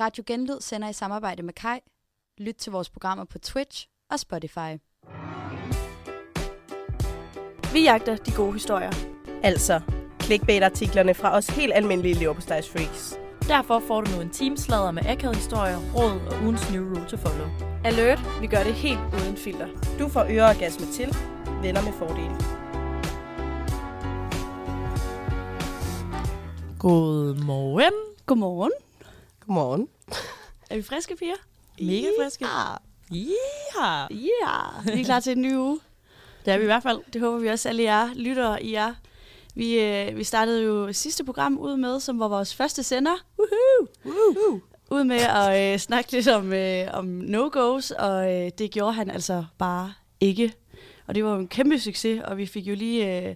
Radio Genlyd sender i samarbejde med Kai. Lyt til vores programmer på Twitch og Spotify. Vi jagter de gode historier. Altså, clickbait-artiklerne fra os helt almindelige leverpostejs freaks. Derfor får du nu en teamslader med akavede historier, råd og ugens new rule to follow. Alert, vi gør det helt uden filter. Du får øreorgasme til, venner med fordele. Godmorgen. Godmorgen. Godmorgen. Er vi friske, piger? Mega friske. Ja. Ja. Vi er klar til en ny uge. Det er vi i hvert fald. Det håber vi også alle jer lyttere i jer. Vi, øh, vi startede jo sidste program ud med, som var vores første sender. Woohoo! Woo. Ud med at øh, snakke lidt om, øh, om no-goes, og øh, det gjorde han altså bare ikke. Og det var jo en kæmpe succes, og vi fik jo lige øh,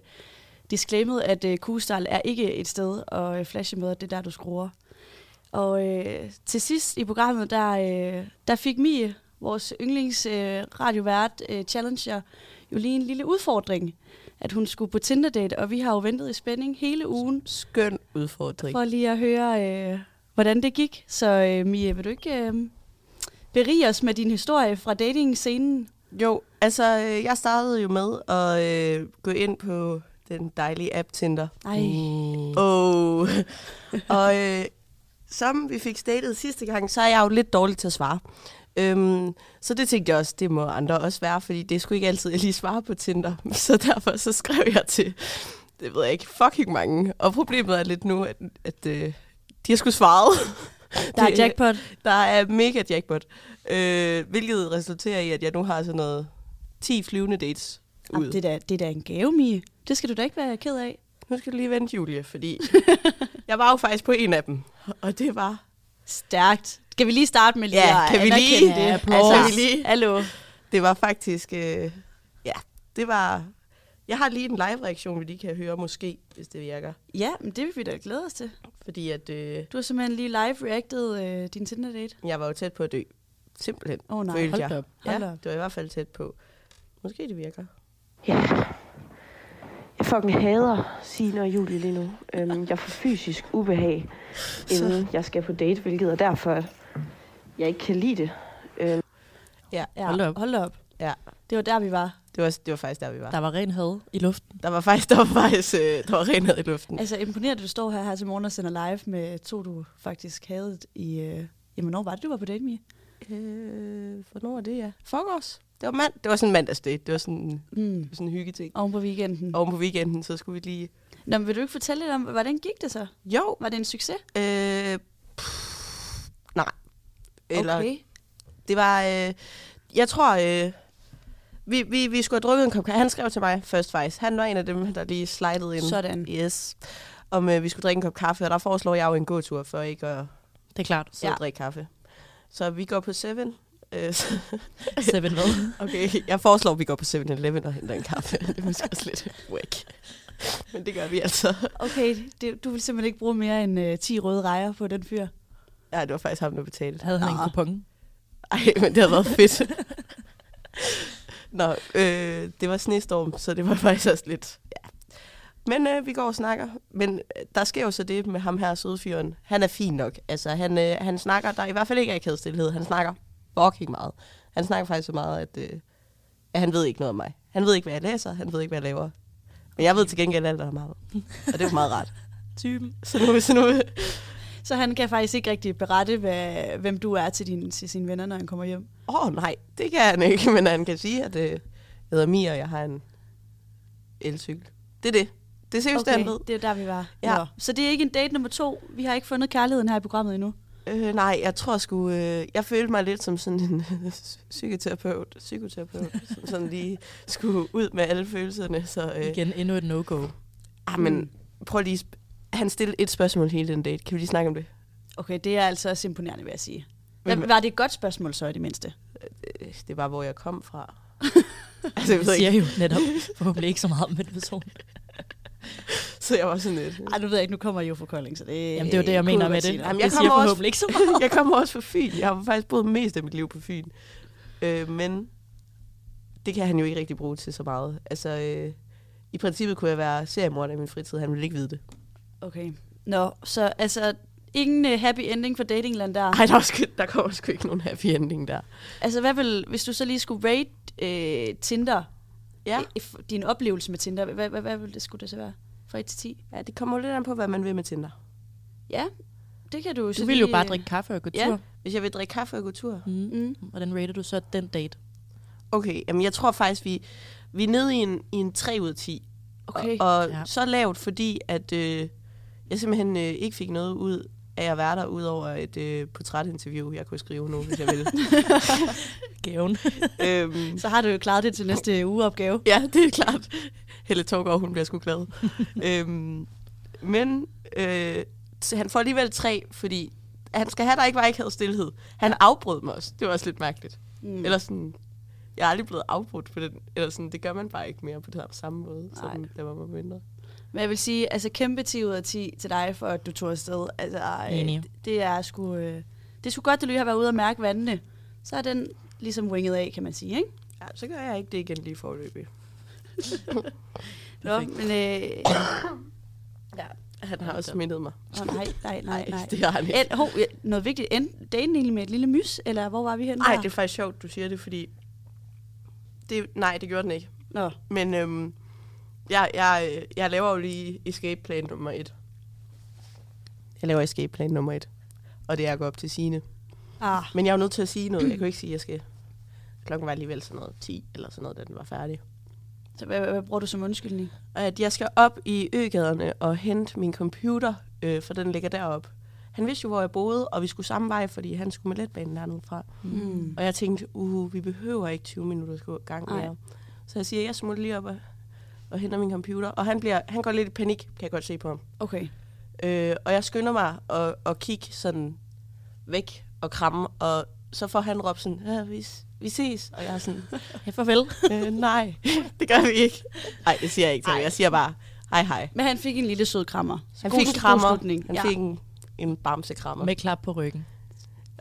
disclaimet, at øh, Kugestal er ikke et sted at øh, flashe med, at det er der, du skruer. Og øh, til sidst i programmet, der, øh, der fik Mie, vores yndlings øh, øh, challenger, jo lige en lille udfordring, at hun skulle på Tinder-date, og vi har jo ventet i spænding hele ugen, Skøn udfordring. for lige at høre, øh, hvordan det gik. Så øh, Mie, vil du ikke øh, berige os med din historie fra dating-scenen? Jo, altså, øh, jeg startede jo med at øh, gå ind på den dejlige app Tinder. Ej. Mm. Oh. og øh, som vi fik statet sidste gang, så er jeg jo lidt dårlig til at svare. Øhm, så det tænkte jeg også, det må andre også være, fordi det skulle ikke altid, jeg lige svare på Tinder. Så derfor så skrev jeg til, det ved jeg ikke, fucking mange. Og problemet er lidt nu, at, at øh, de har sgu svaret. Der er jackpot. Der er mega jackpot. Øh, hvilket resulterer i, at jeg nu har sådan noget 10 flyvende dates ud. Jamen, det, er da, det er da en gave, Mie. Det skal du da ikke være ked af. Nu skal du lige vente, Julie, fordi jeg var jo faktisk på en af dem. Og det var... Stærkt. Skal vi lige starte med lige Ja, at kan vi lige- det? Applaus. Altså, Kan vi lige- Hallo. Det var faktisk... Øh, ja, det var... Jeg har lige en live-reaktion, vi lige kan høre måske, hvis det virker. Ja, men det vil vi da glæde os til. Fordi at øh, Du har simpelthen lige live-reacted øh, din Tinder-date. jeg var jo tæt på at dø. Simpelthen. Åh oh, nej, hold jeg. op. Ja, Hold da op. det var i hvert fald tæt på. Måske det virker. Ja. Fucking hader Signe og Julie lige nu. Øhm, jeg får fysisk ubehag, inden jeg skal på date, hvilket er derfor, at jeg ikke kan lide det. Øhm, Ja, Ja, Hold op. Hold op. Ja. Det var der, vi var. det var, det var faktisk der, vi var. Der var ren had i luften. Der var faktisk, der var faktisk øh, der var renhed i luften. Altså imponerende, at du står her, her til morgen og sender live med to, du faktisk havde i... Øh, jamen, hvornår var det, du var på date, Mie? Øh, hvornår er det, ja? Forgårs. Det var, mand, det var sådan en mandagsdate. Det var sådan, Mm. sådan en hyggeting. Oven på weekenden. Oven på weekenden, så skulle vi lige... Nå, men vil du ikke fortælle lidt om, hvordan gik det så? Jo. Var det en succes? Øh, pff, nej. Eller, okay. Det var... Øh, jeg tror... Øh, vi, vi, vi skulle have drukket en kop kaffe. Han skrev til mig først faktisk. Han var en af dem, der lige slidede ind. Sådan. Yes. Om øh, vi skulle drikke en kop kaffe, og der foreslår jeg jo en gåtur for ikke at Det er klart. sidde Ja. drikke kaffe. Så vi går på Seven. Øh, så- Seven hvad? Okay, jeg foreslår, at vi går på 7-Eleven og henter en kaffe. det er måske også lidt whack. Men det gør vi altså. Okay, det, du vil simpelthen ikke bruge mere end øh, 10 røde rejer på den fyr. Ja, det var faktisk ham, der betalte. Havde han en Nå. kupon? Ej, men det havde været fedt. Nå, øh, det var snestorm, så det var faktisk også lidt... Ja. Men øh, vi går og snakker. Men øh, der sker jo så det med ham her, sødfyren. Han er fin nok. Altså, han, øh, han snakker... Der er i hvert fald ikke akavet Han snakker fucking meget. Han snakker faktisk så meget, at, øh, at han ved ikke noget om mig. Han ved ikke, hvad jeg læser. Han ved ikke, hvad jeg laver. Men jeg ved til gengæld alt om ham. Og det er jo meget rart. Typen. Så nu, så nu, Så han kan faktisk ikke rigtig berette, hvad, hvem du er til, din, til sine venner, når han kommer hjem. Åh oh, nej, det kan han ikke, men han kan sige, at øh, jeg hedder Mia, og jeg har en elcykel. Det er det. Det er seriøst, okay. det, han ved. det er der, vi var. Ja. Nå. Så det er ikke en date nummer to. Vi har ikke fundet kærligheden her i programmet endnu. Øh, nej, jeg tror sgu, øh, jeg følte mig lidt som sådan en psykoterapeut, psykoterapeut, som sådan lige skulle ud med alle følelserne. Så, øh, Igen, endnu et no-go. ah, men prøv lige, sp- han stillede et spørgsmål hele den date. Kan vi lige snakke om det? Okay, det er altså også imponerende, vil jeg sige. Hvad, var det et godt spørgsmål så i det mindste? Øh, Det var, hvor jeg kom fra. altså, jeg Det ved siger jo netop forhåbentlig ikke så meget om en person. så jeg var sådan lidt... Ej, nu ved jeg ikke, nu kommer I jo fra Kolding, så det Jamen, det er jo det, jeg mener med det. Jamen, jeg jeg siger kommer også- forhåbentlig ikke så meget. jeg kommer også fra Fyn. Jeg har faktisk boet mest af mit liv på Fyn. Øh, men det kan han jo ikke rigtig bruge til så meget. Altså, øh, i princippet kunne jeg være seriemorder i min fritid. Han ville ikke vide det. Okay. Nå, så altså, ingen uh, happy ending for Datingland der. Ej, der, er sgu, der kommer sgu ikke nogen happy ending der. Altså, hvad vil, hvis du så lige skulle rate øh, Tinder, Ja. øh, din oplevelse med Tinder, hvad, hvad, hvad ville det skulle det så være? Fra 1 til 10? ja, det kommer jo lidt an på, hvad man vil med Tinder. Ja, det kan du jo så Du vil jo lige, bare øh, drikke kaffe og gå ja. tur. Hvis jeg vil drikke kaffe og gå tur. Mm. Mm. Hvordan rater du så den date? Okay, jamen jeg tror faktisk, vi, vi er nede i en, i en 3 ud af 10. Okay. Og, og Ja. ja. så lavt, fordi at øh, jeg simpelthen øh, ikke fik noget ud af at være der, ud over et øh, portrætinterview, jeg kunne skrive nu, hvis jeg ville. Gaven. øhm, Så har du jo klaret det til næste ugeopgave. ja, det er klart. Helle Torgård, hun bliver sgu glad. øhm, men øh, han får alligevel tre, fordi han skal have, der ikke var ikke havde stillhed. Han afbrød mig også. Det var også lidt mærkeligt. Mm. Eller sådan, jeg er aldrig blevet afbrudt på den. Eller sådan, det gør man bare ikke mere på den samme måde, Nej. som da man var mindre. Men jeg vil sige, altså kæmpe 10 ud af 10 til dig, for at du tog afsted. Altså, øh, det er sgu, øh, det er sgu godt, at du lige har været ude og mærke vandene. Så er den ligesom winget af, kan man sige, ikke? Ja, så gør jeg ikke det igen lige forløbig. Nå, men øh, Ja, han har også mindet mig. oh, nej, nej, nej, nej. det har han ikke. En, ja, noget vigtigt. En, daten egentlig med et lille mys, eller hvor var vi henne Nej, det er faktisk sjovt, du siger det, fordi... Det, nej, det gjorde den ikke. Nå, Men øhm, jeg, jeg, jeg laver jo lige escape plan nummer et. Jeg laver escape plan nummer et. Og det er at gå op til sine. ah, Men jeg er jo nødt til at sige noget. Jeg kan jo ikke sige, at jeg skal... Klokken var alligevel sådan noget 10 eller sådan noget, da den var færdig. Så hvad, hvad, bruger du som undskyldning? At jeg skal op i øgaderne og hente min computer, øh, for den ligger deroppe. Han vidste jo, hvor jeg boede, og vi skulle samme vej, fordi han skulle med letbanen dernede fra. Mm. Og jeg tænkte, uh, vi behøver ikke 20 minutter gå gang mere. Så jeg siger, jeg smutter lige op og, og henter min computer. Og han, bliver, han går lidt i panik, kan jeg godt se på ham. Okay. Øh, og jeg skynder mig at, at kigge sådan væk og kramme, og så får han råbt sådan, ja, vi, vi ses. Og jeg er sådan, Ja, farvel. øh, nej, det gør vi ikke. Nej, det siger jeg ikke til. Jeg siger bare, hej hej. Men han fik en lille sød krammer. Han God- fik en krammer. Han ja. fik en, en bamsekrammer. Med klap på ryggen.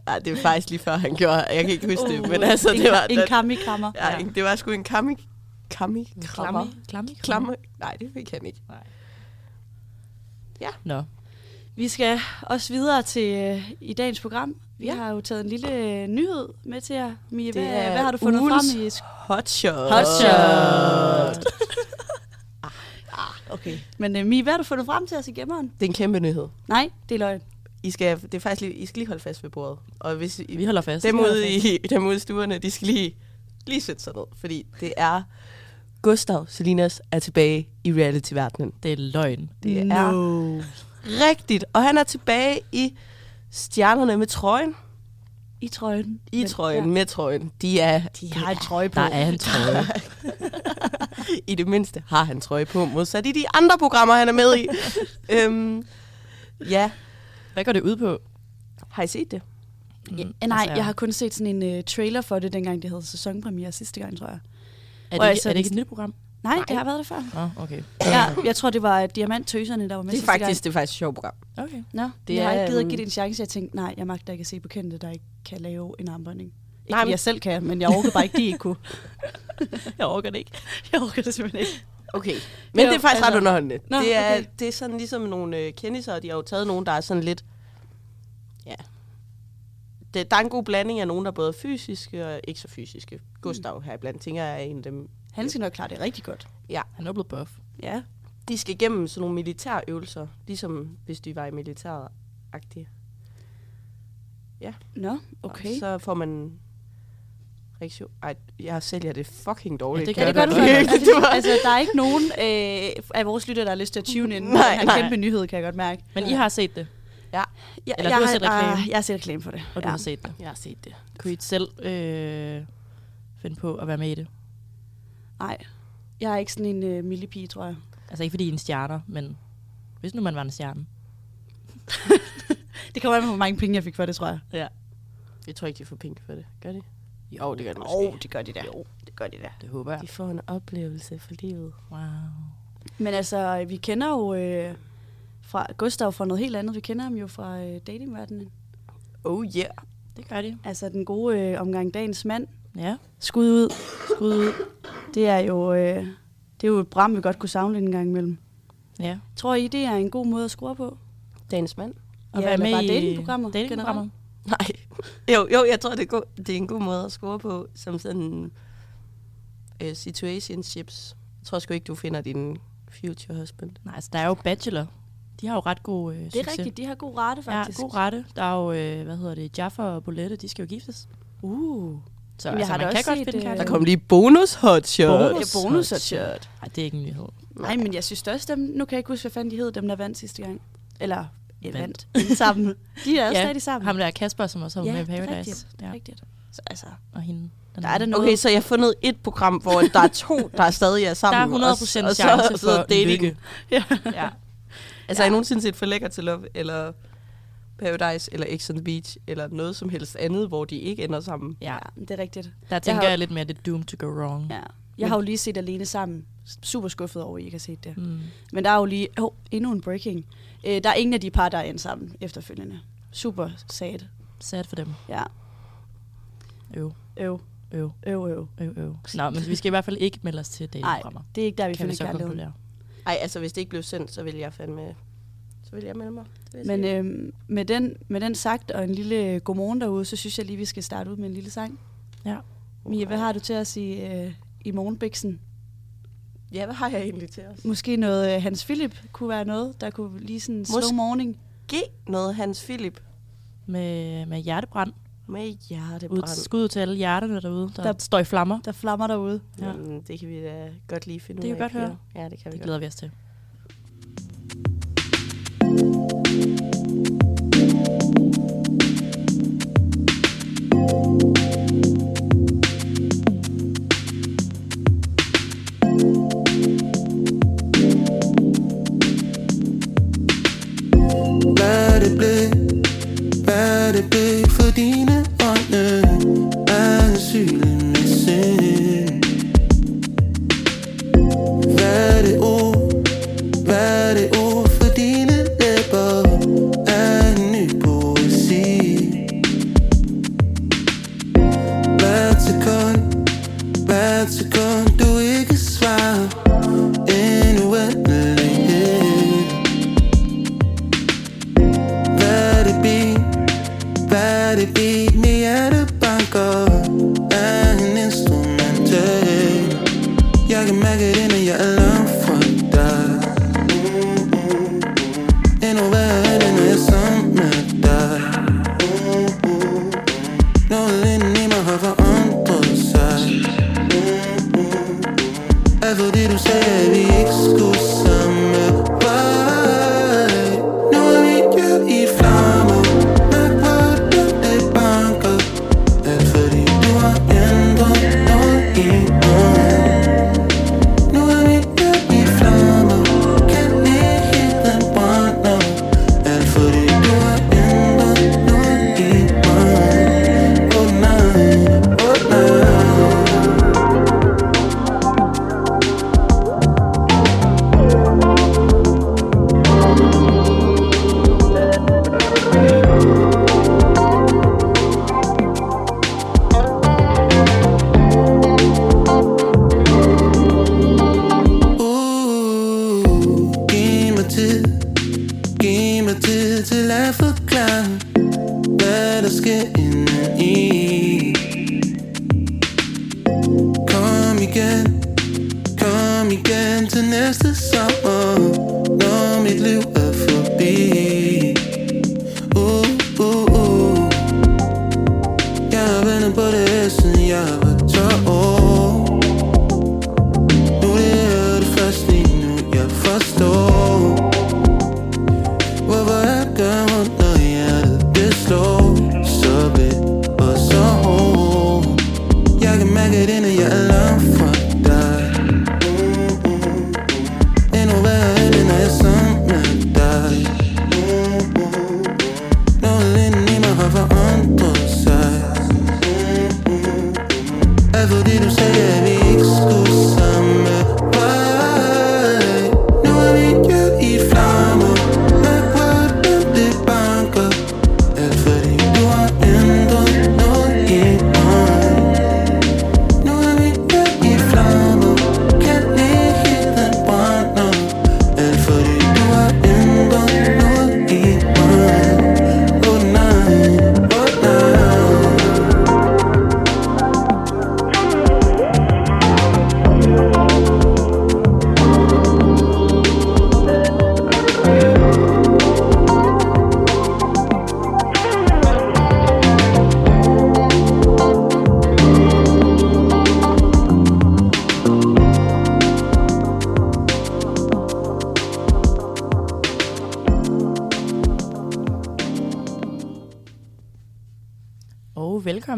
Ja, det var faktisk lige før han gjorde. Jeg kan ikke huske det, Uh, men altså, det var... en krammi-krammer. ja, en- det var sgu en kami... Kami? Krammer. Klammi? Klamme. Nej, det fik han ikke. Nå. Vi skal også videre til øh, i dagens program. Vi Ja. har jo taget en lille øh, nyhed med til jer. Mia, Det hvad, er hvad har du fundet frem i? Hotshot. Hotshot. Okay. Men uh, Mia, hvad har du fundet frem til os i gemmeren? Det er en kæmpe nyhed. Nej, det er løgn. I skal, det er faktisk lige, I skal lige holde fast ved bordet. Og hvis I, Vi holder fast. dem, ude i, dem ude i stuerne, de skal lige, lige sætte sig ned. Fordi det er Gustav Salinas er tilbage i reality-verdenen. Det er løgn. Det er no. rigtigt. Og han er tilbage i stjernerne med trøjen. I trøjen. I Men- trøjen, med trøjen. De er, De har en trøje på. Der er en trøje. i det mindste har han trøje på, modsat i de andre programmer, han er med i. øhm, ja, Hvad går det ud på? har I set det? Ja, Mm, nej, altså, jeg har kun set sådan en uh, trailer for det, dengang det havde sæsonpremiere sidste gang, tror jeg. Er det, ikke, er det ikke et nyt program? Nej, Nej. det har været det før. Nå, okay. Ja, jeg tror, det var Diamanttøserne, der var med Det er faktisk, det er faktisk et sjovt program. Okay. Nå, det jeg har er, ikke givet at øhm, give det en chance. Jeg tænkte, nej, jeg magter ikke at se på kendte, der ikke kan lave en armbånding. Ikke Nej, men- jeg selv kan, men jeg orker bare ikke, de ikke kunne. jeg orker det ikke. Jeg orker det simpelthen ikke. Okay. Men Jo, det er faktisk altså- ret underholdende. Nå, det, er, okay. det er sådan ligesom nogle øh, kendiser, og de har jo taget nogen, der er sådan lidt... Ja. Det, der er en god blanding af nogen, der både er fysiske og ikke så fysiske. Gustav her blandt tænker jeg er en af dem. Han skal nok klare det rigtig godt. Han er blevet buff. Ja. De skal igennem sådan nogle militærøvelser, ligesom hvis de var i militæret agtige. Nå, okay. Så får man reaktion. Ej, jeg sælger det fucking dårligt. det Ja, det gør du du godt. det var, Altså, der er ikke nogen øh, af vores lytter, der har lyst til at tune ind. Nej, Nej, en nej. kæmpe nyhed, kan jeg godt mærke. Men I har set det, Jeg, Eller jeg du har set reklame. ah, jeg har set reklame for det. og du har set det. jeg har set det. Kunne I selv øh, finde på at være med i det? Nej, jeg er ikke sådan en øh, millipige, tror jeg. Altså ikke fordi I er en stjerner, men hvis nu man var en stjerne. Det kommer an på, hvor mange penge jeg fik for det, tror jeg. Ja. Jeg tror ikke, de får penge for det. Gør de? Jo, det gør de måske. Åh, oh, det gør de da. Det gør de da. Det håber jeg. De får en oplevelse for livet. Wow. Men altså, vi kender jo øh, fra Gustav fra noget helt andet. Vi kender ham jo fra øh, datingverdenen. Oh yeah. Det gør de. Altså den gode øh, omgang dagens mand. Ja. Skud ud. Skud ud. Det er jo, øh, det er jo et program, vi godt kunne savne en gang imellem. Ja. Tror I, det er en god måde at score på? Dagens mand. Ja, være med bare i datingprogrammer datingprogrammer. Nej. Jo, jo, jeg tror, det er, go- det er en god måde at score på, som sådan uh, situationships. Jeg tror sgu ikke, du finder din future husband. Nej, altså, der er jo Bachelor. De har jo ret god øh, Det er succes. rigtigt, de har god rate faktisk. Ja, god rette. Der er jo, øh, hvad hedder det, Jaffa og Bolette, de skal jo giftes. Uh. Så Jamen, jeg altså, har man kan også godt set, finde øh, kærlighed. Der kom lige bonus hotshot. Bonus. Ja, bonus hotshot. Nej, det er ikke en nyhed. Nej, men jeg synes også, dem, nu kan jeg ikke huske, hvad fanden de hed, dem der vandt sidste gang. Eller ja, Vandt. vandt. sammen. De er også Ja, stadig sammen. Ham der Kasper, som også har været ja, med i det er Paradise. rigtigt. Det er rigtigt. Så altså, Og hende. Den der er der noget. Okay, så jeg har fundet et program, hvor der er to, der er stadig er sammen. Der er 100% og, s- og så- chance og så for dating. lykke. Ja. ja. Altså, ja. har I nogensinde set For Lækker til Love, eller Paradise, eller X on the Beach, eller noget som helst andet, hvor de ikke ender sammen? ja. det er rigtigt. Der tænker har- jeg lidt mere, det er doomed to go wrong. Ja. Jeg har jo lige set Alene Sammen. Super skuffet over, at I ikke har set det. Mm. Men der er jo lige oh, endnu en breaking. Øh, der er ingen af de par, der er endt sammen efterfølgende. Super sad. Sad for dem. Ja. Øv, Øv, øv, øv, øv. øv, øv. Nå, men vi skal i hvert fald ikke melde os til Nej, datingprogrammer. det er ikke der, vi Kan vi finder så kærligheden. konkludere. Ej, altså, hvis det ikke blev sendt, så vil jeg fandme... Vil jeg melde mig. Det Men øh, med, den, med den sagt og en lille godmorgen derude, så synes jeg lige, vi skal starte ud med en lille sang. Ja. Mia, hvad har du til at sige øh, i morgenbiksen? Ja, hvad har jeg egentlig til os? Måske noget øh, Hans Philip kunne være noget, der kunne lige sådan slow Mås- morning. Giv noget Hans Philip Med, med hjertebrand. med Ud, hjertebrand. skud til alle hjerterne derude, der, Der- står i flammer. Der flammer derude. Ja. Jamen, det kan vi da godt lige finde Det ud kan af. vi godt høre. Ja, det kan vi Det godt. glæder vi os til. Hvad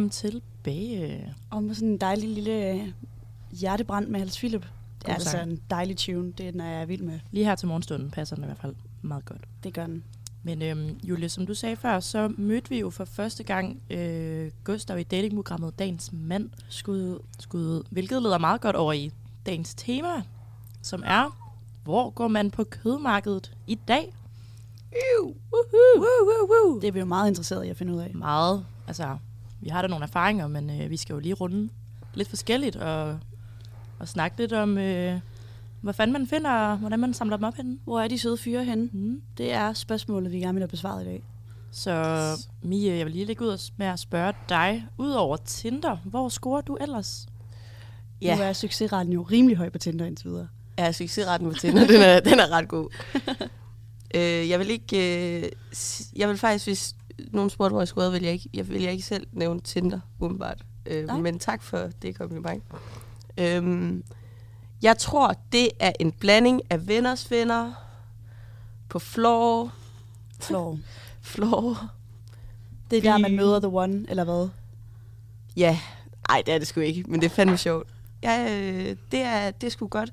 velkommen tilbage. Og med sådan en dejlig lille øh, hjertebrand med Hals Philip. Det er altså en dejlig tune. Den er jeg vild med. Lige her til morgenstunden passer den i hvert fald meget godt. Det gør den. Men øhm, Julie, som du sagde før, så mødte vi jo for første gang øh, Gustav i datingprogrammet Dagens Mand. Skud ud. Skud ud, hvilket leder meget godt over i dagens tema, som er, hvor går man på kødmarkedet i dag? Woo, woo, woo. Det er vi jo meget interesseret i at finde ud af. Meget, altså, vi har da nogle erfaringer, men øh, vi skal jo lige runde lidt forskelligt og, og snakke lidt om, øh, hvad fanden man finder, og hvordan man samler dem op henne. Hvor er de søde fyre henne? Mm. Det er spørgsmålet, vi gerne vil have besvaret i dag. Så Mie, jeg vil lige lægge ud med at spørge dig, udover Tinder, hvor scorer du ellers? Ja. Nu er succesraten jo rimelig høj på Tinder indtil videre. Ja, succesretten på Tinder, den er, den er ret god. øh, jeg vil ikke... Øh, jeg vil faktisk, hvis nogen spurgte, hvor jeg skulle, vil jeg ikke, jeg vil jeg ikke selv nævne Tinder, umiddelbart. Øh, Nej. men tak for det kompliment. Øhm, jeg tror, det er en blanding af venners venner på floor. Floor. Floor. Det er der, man møder the one, eller hvad? Ja, ej, det er det sgu ikke, men det er fandme sjovt. Ja, øh, det, er, det er sgu godt.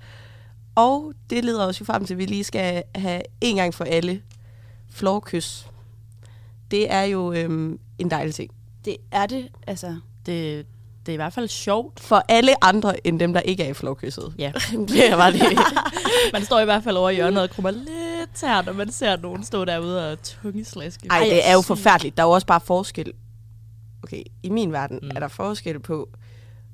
Og det leder os jo frem til, at vi lige skal have en gang for alle florkys. Det er jo øhm, en dejlig ting. Det er det, altså. Det, det er i hvert fald sjovt. For alle andre end dem, der ikke er i florkysset. Ja. det er bare det. Man står i hvert fald over i hjørnet og krummer lidt tær, når man ser nogen stå derude og tungeslaske. Ej, det er jo forfærdeligt. Der er jo også bare forskel. Okay, i min verden mm. er der forskel på,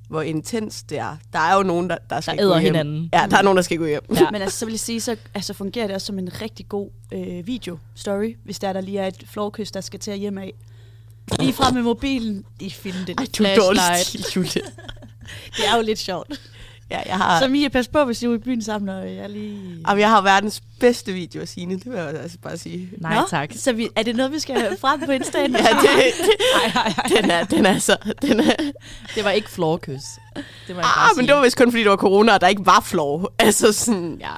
hvor intens det er. Der er jo nogen, der, der skal æder gå hjem. hinanden. Ja, der er nogen, der skal gå hjem. Ja. Men altså, så vil jeg sige, så altså, fungerer det også som en rigtig god øh, video-story, hvis der, der lige er et floorkys, der skal til at hjem af. Lige frem med mobilen, de film det. Ej, du er dårlig Julie. Det er jo lidt sjovt. Ja, jeg har... Så Mia, pas på, hvis du er i byen sammen, og jeg lige... Jamen, jeg har verdens bedste video af Signe, det vil jeg altså bare sige. Nej, Nå, tak. Så vi, er det noget, vi skal frem på Insta'en? Ja, det, det, den, er, den er så... Den er, Det var ikke floorkys. Det jeg ah, men sige. det var vist kun fordi, det var corona, og der ikke var floor. Altså sådan, Ja,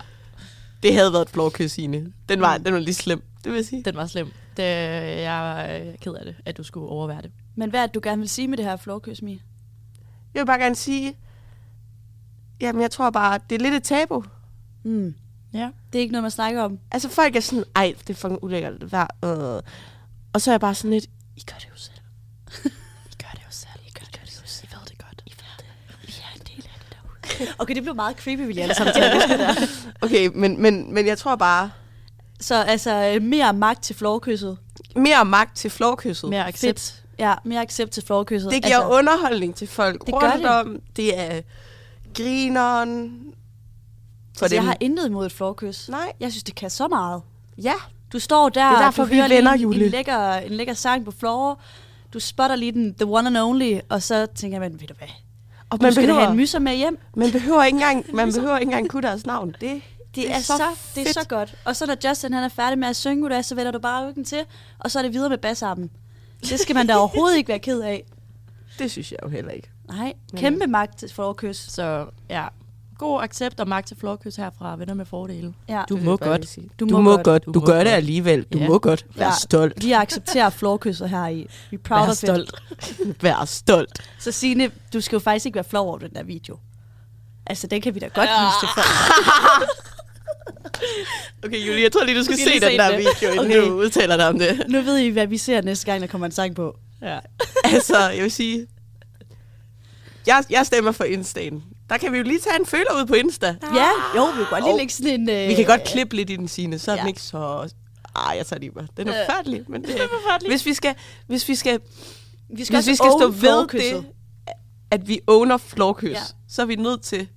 det havde været et floorkys, Signe. Den var, Mm. den var lige slem, det vil jeg sige. den var slem. Det, jeg er ked af det, at du skulle overvære det. Men hvad er det, du gerne vil sige med det her floorkys, Mia? Jeg vil bare gerne sige, jamen jeg tror bare, det er lidt et tabu. Mm. Ja. Det er ikke noget, man snakker om. Altså folk er sådan, ej, det er fucking ulækkert. Vær, øh. Og så er jeg bare sådan lidt, I gør det jo selv. I gør det jo selv. I gør, det jo selv. I ved det godt. I ved det. Vi er en del af det derude. Okay, det blev meget creepy, vil jeg viske der. Okay, men, men, men jeg tror bare, Så altså, øh, mere magt til floorkysset. mere magt til floorkysset. Mere accept. Fedt. Ja, mere accept til floorkysset. Det giver altså, underholdning til folk det gør rundt det. om. Det er grineren. For altså, dem. jeg har intet imod et floorkys. Nej. Jeg synes, det kan så meget. Ja. Du står der, Det er og derfor, du vi hører er venner, en, Julie. en, lækker, en lækker sang på floor. Du spotter lige den, the one and only, og så tænker man, ved du hvad, Og man skal da have behøver, en myser med hjem. man behøver ikke engang, man behøver ikke engang kunne deres navn. Det, Det, det er, så, det er så godt. Og så når Justin han er færdig med at synge, hvad, så vender du bare ryggen til, og så er det videre med bassarmen. Det skal man da overhovedet ikke være ked af. Det synes jeg jo heller ikke. Nej, kæmpe magt til floorkys. Så ja, god accept og magt til floorkys herfra. Venner med fordele. Ja. Du Det må godt. Du Du må må godt. godt. Du Du må gør det godt. alligevel. Du Ja. må godt. Vær Ja. stolt. Vi accepterer floorkysset her i. Vi er proud Vær of stolt. It. Vær stolt. Så Signe, du skal jo faktisk ikke være flov over den der video. Altså, den kan vi da godt vise til folk. Okay, Julie, jeg tror lige, du skal skal se lige den se der det. video, inden Okay. du udtaler dig om det. Nu ved I, hvad vi ser næste gang, der kommer en sang på. Ja. altså, jeg vil sige... Jeg, jeg stemmer for Insta'en. Der kan vi jo lige tage en føler ud på Insta. Ja, jo, vi kan godt lige lægge sådan en... Øh, Vi kan godt klippe lidt i den sine, så er ja. den ikke så... Ej, jeg tager lige mig. Den er Øh. forfærdelig, men det er hvis vi skal, hvis vi skal, Vi skal, hvis vi skal stå ved det, at vi owner floorkys, Ja. ja. så er vi nødt til...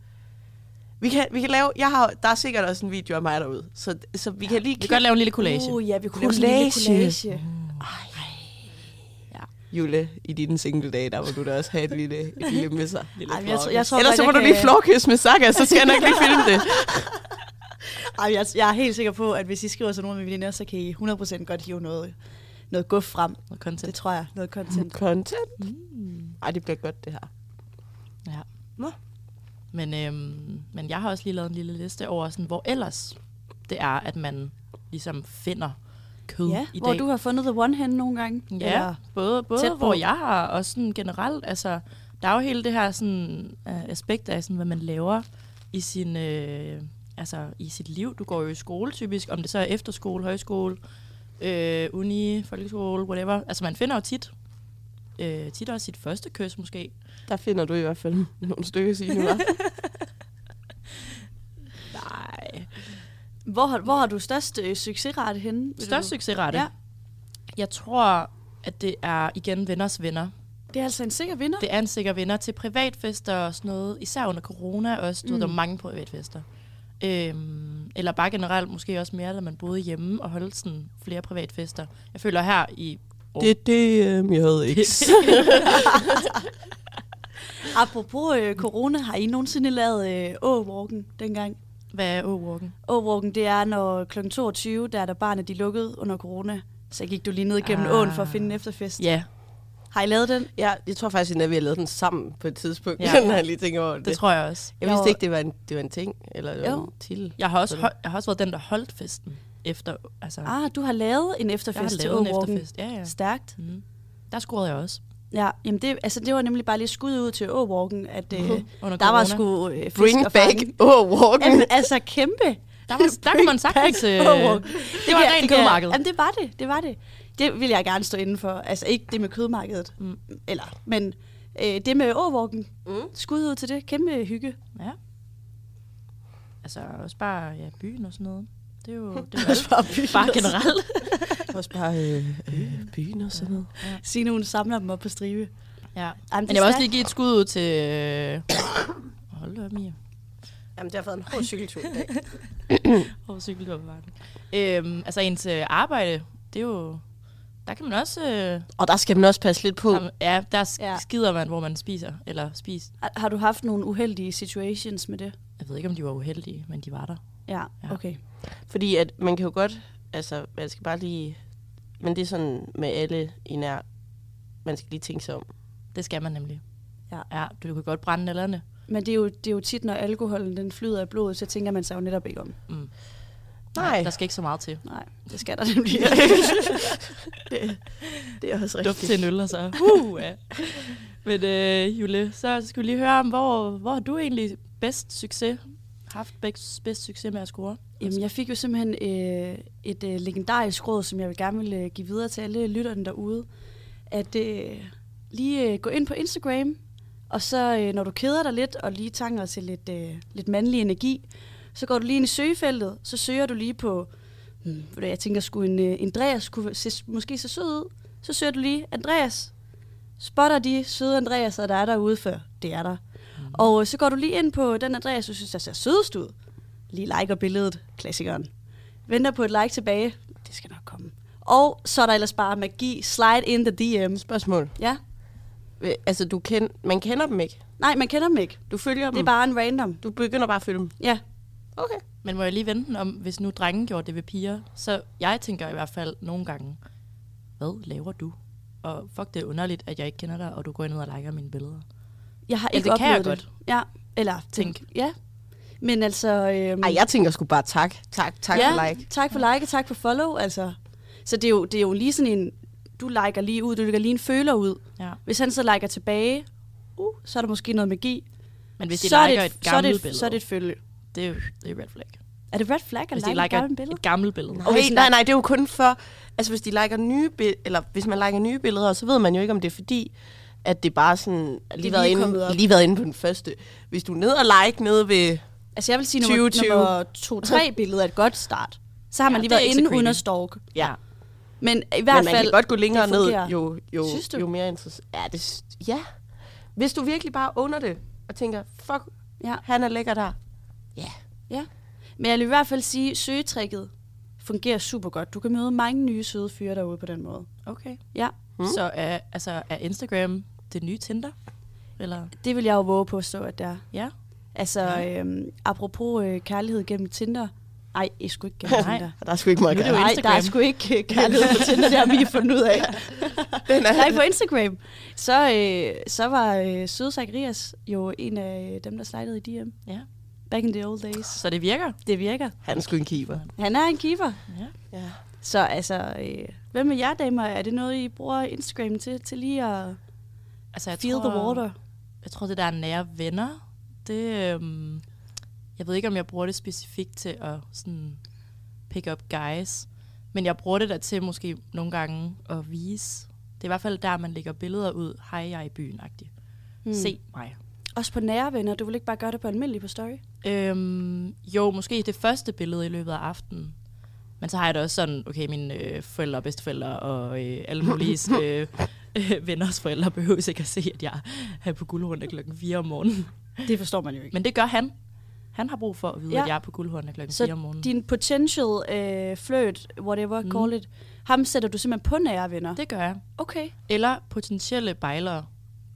Vi kan, vi kan lave... Jeg har, der er sikkert også en video af mig derude, så, så vi kan lige Vi kan godt lave en lille collage. Uh, ja, vi kunne lave sådan en lille Collage. collage. Jule, i din single dag, der må du da også have et lille, et lille med sig. Lille Ej, men jeg tror- jeg tror Ellers så må du lige kan- med Saga, så skal jeg nok lige filme det. Ej, jeg, jeg er helt sikker på, at hvis I skriver til nogle mine veninder, så kan I 100% godt hive noget, noget guf frem. Noget Det content. tror jeg. Noget content. Content. Mm. Ej, det bliver godt, det her. Ja. Nå. Men, øhm, men jeg har også lige lavet en lille liste over, sådan, hvor ellers det er, at man ligesom finder kød Ja, i hvor dag. du har fundet the one hen nogle gange. Ja, Eller- både, både tæt på. hvor jeg har, og sådan generelt. Altså, der er jo hele det her sådan, uh, aspekt af, sådan, hvad man laver i, sin, øh, altså, i sit liv. Du går jo i skole typisk, om det så er efterskole, højskole, øh, uni, folkeskole, whatever. Altså man finder jo tit, øh, tit også sit første kys måske. Der finder du i hvert fald nogle stykker sige nu. hva'? Nej. Hvor, har, hvor har du størst øh, succesrate henne? Størst succesrate? Ja. Jeg tror, at det er igen venners venner. Det er altså en sikker vinder. Det er en sikker vinder til privatfester og sådan noget. Især under corona også. Du mm. Der er mange privatfester. Øhm, eller bare generelt måske også mere, da man boede hjemme og holdt sådan flere privatfester. Jeg føler her i... Det er det, øh, jeg havde ikke. Apropos øh, corona, har I nogensinde lavet øh, åwalken dengang? Hvad er Åwalken? Åwalken, det er, når kl. 22, der er der barnet, de lukkede under corona. Så gik du lige ned igennem Ah. åen for at finde en efterfest. Ja, Har I lavet den? Ja, jeg tror faktisk, at vi har lavet den sammen på et tidspunkt, Ja. når jeg lige tænker over det. det tror jeg også. jeg vidste ikke, det var en, det var en ting, eller det var Jo. en titel. Jeg har også, hold, jeg har også været den, der holdt festen efter... Altså, Ah, du har lavet en jeg har efterfest til lavet en efterfest. Ja, ja. Stærkt. Mm. Der scorede jeg også. Ja, jamen det, altså det var nemlig bare lige skud ud til åwalken, at øh, Under der var sgu øh, fisk Bring og back. Jamen, altså kæmpe. Der, var, der kunne man sagtens... Øh, det var rent kødmarked. Jamen det var det, det var det. Det vil jeg gerne stå inden for. Altså ikke det med kødmarkedet, Mm. eller, men øh, det med åwalken. Mm. Skud ud til det. Kæmpe hygge. Ja. Altså også bare ja, byen og sådan noget. Det er jo det er også bare, bare generelt. Også bare øh, øh, byen og sådan noget. Signe, hun samler dem op på stribe. Ja. Jamen, Men det jeg vil er også lige give et skud ud til... Øh... Hold da Mia. Jamen, det har været en hård cykeltur i dag. Over cykeltur på vejen. Øhm, altså ens øh, arbejde, det er jo... Der kan man også... Øh, Og der skal man også passe lidt på. ja, der sk- Ja. skider man, hvor man spiser. Eller spis. Har- Har du haft nogle uheldige situations med det? Jeg ved ikke, om de var uheldige, men de var der. Ja, Ja. okay. Fordi at man kan jo godt, altså man skal bare lige, men det er sådan med alle i nær, man skal lige tænke sig om. Det skal man nemlig. Ja. ja du, kan godt brænde nallerne. Men det er, jo, det er jo tit, når alkoholen den flyder i blodet, så tænker man sig jo netop ikke om. Mm. Nej. Der skal ikke så meget til. Nej, det skal der nemlig Det, det er også Duft rigtigt. til en øl, og så... Uh, ja. Men øh, Jule, så skal vi lige høre om, hvor, hvor har du egentlig bedst succes, haft bedst, bedst succes med at score? Jamen, jeg fik jo simpelthen øh, et øh, legendarisk råd, som jeg vil gerne vil øh, give videre til alle lytterne derude. At øh, lige øh, gå ind på Instagram, og så øh, når du keder dig lidt, og lige tanger til lidt, øh, lidt mandlig energi, så går du lige ind i søgefeltet, så søger du lige på, hmm, jeg tænker sgu en øh, Andreas kunne se, måske se sød ud. Så søger du lige Andreas. Spotter de søde Andreaser, der er derude før. Det er der. Og så går du lige ind på den Andreas, du synes, der ser sødest ud. Lige liker billedet, klassikeren. Venter på et like tilbage. Det skal nok komme. Og så er der ellers bare magi. Slide in the DM. Spørgsmål. Ja. Altså, du kend, man kender dem ikke. Nej, man kender dem ikke. Du følger dem. Det er bare en random. Du begynder bare at følge dem. Ja. Okay. Men må jeg lige vente om, hvis nu drengen gjorde det ved piger, så jeg tænker i hvert fald nogle gange, hvad laver du? Og fuck, det er underligt, at jeg ikke kender dig, og du går ind og liker mine billeder. Jeg har Ja, ikke det kan jeg oplevet godt. Ja. Eller Tænk. Ja. Men altså... Øhm, Ej, jeg tænker sgu bare tak. Tak, tak ja, for like. tak for like, og tak for follow. Altså. Så det er, jo, det er jo lige sådan en... Du liker lige ud, du lægger lige en føler ud. Ja. Hvis han så liker tilbage, uh, så er der måske noget magi. Men hvis de så, er liker det, et så, er gammelt det, billede, så er det et følge. det er jo det er red flag. Er det red flag at Hvis de like et liker gammelt et, billede? et gammelt billede. Nej, hvis nej, nej, det er jo kun for... Altså, hvis de liker nye bi- eller hvis man liker nye billeder, så ved man jo ikke, om det er fordi, at det bare sådan lige, lige været kommet inde, lige været inde på den første. Hvis du er nede og like nede ved... Altså jeg vil sige, nummer, 2020. nummer 2-3 billeder er et godt start. Så har man Ja, lige det været inde uden at stalk. Ja, Men i hvert men man fald... kan godt gå længere det ned, jo, jo, Synes du? jo mere interessant. Ja, det, ja, hvis du virkelig bare under det, og tænker, fuck, Ja. han er lækker der. Men jeg vil i hvert fald sige, at søgetrækket fungerer super godt. Du kan møde mange nye søde fyre derude på den måde. Okay. Ja, Mm. Så er, altså, er Instagram det nye Tinder? Eller? det vil jeg jo våge på at stå, at det er. Ja. Altså, øhm, apropos øh, kærlighed gennem Tinder. Ej, jeg skulle ikke gennem Nej. Tinder. Der er sgu ikke meget gøre. Nej, der er sgu ikke øh, kærlighed på Tinder, det har vi fundet ud af. Den er, Nej, på Instagram. Så, øh, så var øh, Søde Zacharias jo en af dem, der slidede i DM. Ja. Back in the old days. Så det virker? Det virker. han er sgu en keeper. Han er en keeper. Ja. Ja. Så altså, øh, hvad med jer damer? Er det noget, I bruger Instagram til, til lige at Altså, jeg feel tror, the water? Jeg tror, det der er nære venner, det... Øhm, jeg ved ikke, om jeg bruger det specifikt til at sådan pick up guys. Men jeg bruger det der til måske nogle gange at vise. Det er i hvert fald der, man lægger billeder ud. Hej, jeg er i byen -agtigt. Hmm. Se mig. Også på nære venner. Du vil ikke bare gøre det på almindelig på story? Øhm, jo, måske det første billede i løbet af aftenen. Men så har jeg det også sådan, okay, mine øh, forældre og bedsteforældre og øh, alle mulige øh, øh, venners forældre behøver ikke at se, at jeg er på guldhornet klokken 4 om morgenen. Det forstår man jo ikke. Men det gør han. Han har brug for at vide, Ja. at jeg er på guldhornet klokken Så 4 om morgenen. Din potential øh, flirt, whatever, mm. Call it, ham sætter du simpelthen på nære venner? Det gør jeg. Okay. Eller potentielle bejlere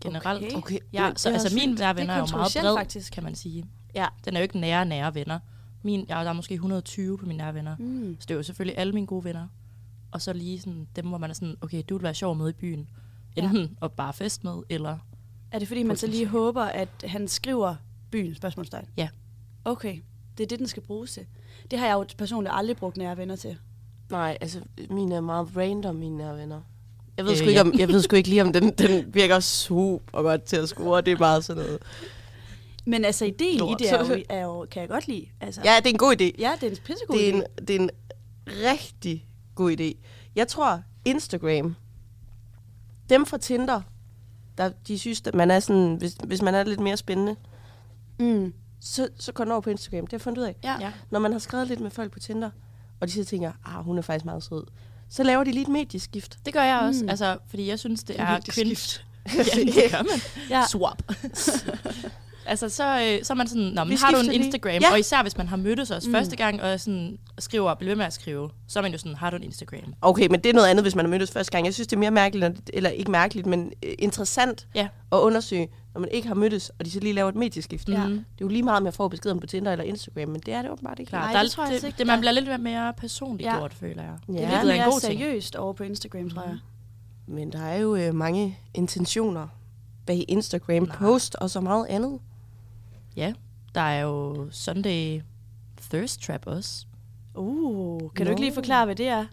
generelt. Okay. Okay. Ja, så er altså vildt. nære Det er venner er, jo meget bred, faktisk. kan man sige. Ja. Den er jo ikke nære, nære venner. Min, ja, der er måske 120 på mine nære venner. Mm. Så det er jo selvfølgelig alle mine gode venner. Og så lige sådan dem, hvor man er sådan, okay, du vil være sjov med i byen. Enten ja. at bare fest med, eller... Er det fordi, man så lige håber, at han skriver byen, spørgsmålstegn? Ja. Okay, det er det, den skal bruges til. Det har jeg jo personligt aldrig brugt nære venner til. Nej, altså, mine er meget random, mine nære venner. Jeg ved, Øh, sgu ikke, ja. om, jeg ved sgu ikke lige, om den, den virker super godt til at score. Det er bare sådan noget. Men altså, ideen Lort. i det er jo, er jo, kan jeg godt lide. Altså, Ja, det er en god idé. ja, det er en pissegod Det er idé. en, det er en rigtig god idé. Jeg tror, Instagram, dem fra Tinder, der, de synes, at man er sådan, hvis, hvis man er lidt mere spændende, Mm. så, så går den over på Instagram. Det har jeg fundet ud af. Ja. Ja. Når man har skrevet lidt med folk på Tinder, og de så tænker, ah, hun er faktisk meget sød, så laver de lige et medieskift. Det gør jeg også, Mm. altså, fordi jeg synes, det Det er cringe. ja, det gør man. Ja. Swap. altså, så, øh, så er man sådan, Nå, men har du en lige. Instagram? Ja. Ja. Og især hvis man har mødtes os Mm. mm. første gang, og sådan skriver, bliver ved med at skrive, så er man jo sådan, har du en Instagram? Okay, men det er noget andet, hvis man har mødtes første gang. Jeg synes, det er mere mærkeligt, eller ikke mærkeligt, men øh, interessant Ja. at undersøge, når man ikke har mødtes, og de så lige laver et medieskift. Ja. Mhm. Det er jo lige meget, om jeg får besked om på Tinder eller Instagram, men det er det åbenbart ikke. Klar, Nej, der er, det tror jeg det, ikke, det, der man er. bliver lidt mere personligt Ja. ja. gjort, føler jeg. Ja. Det er Det lidt er en mere god ting. seriøst over på Instagram, tror jeg. Men der er jo øh, mange intentioner bag Instagram-post og så meget andet. Ja, der er jo Sunday Thirst Trap også. Uh, kan du Nå. ikke lige forklare, hvad det er?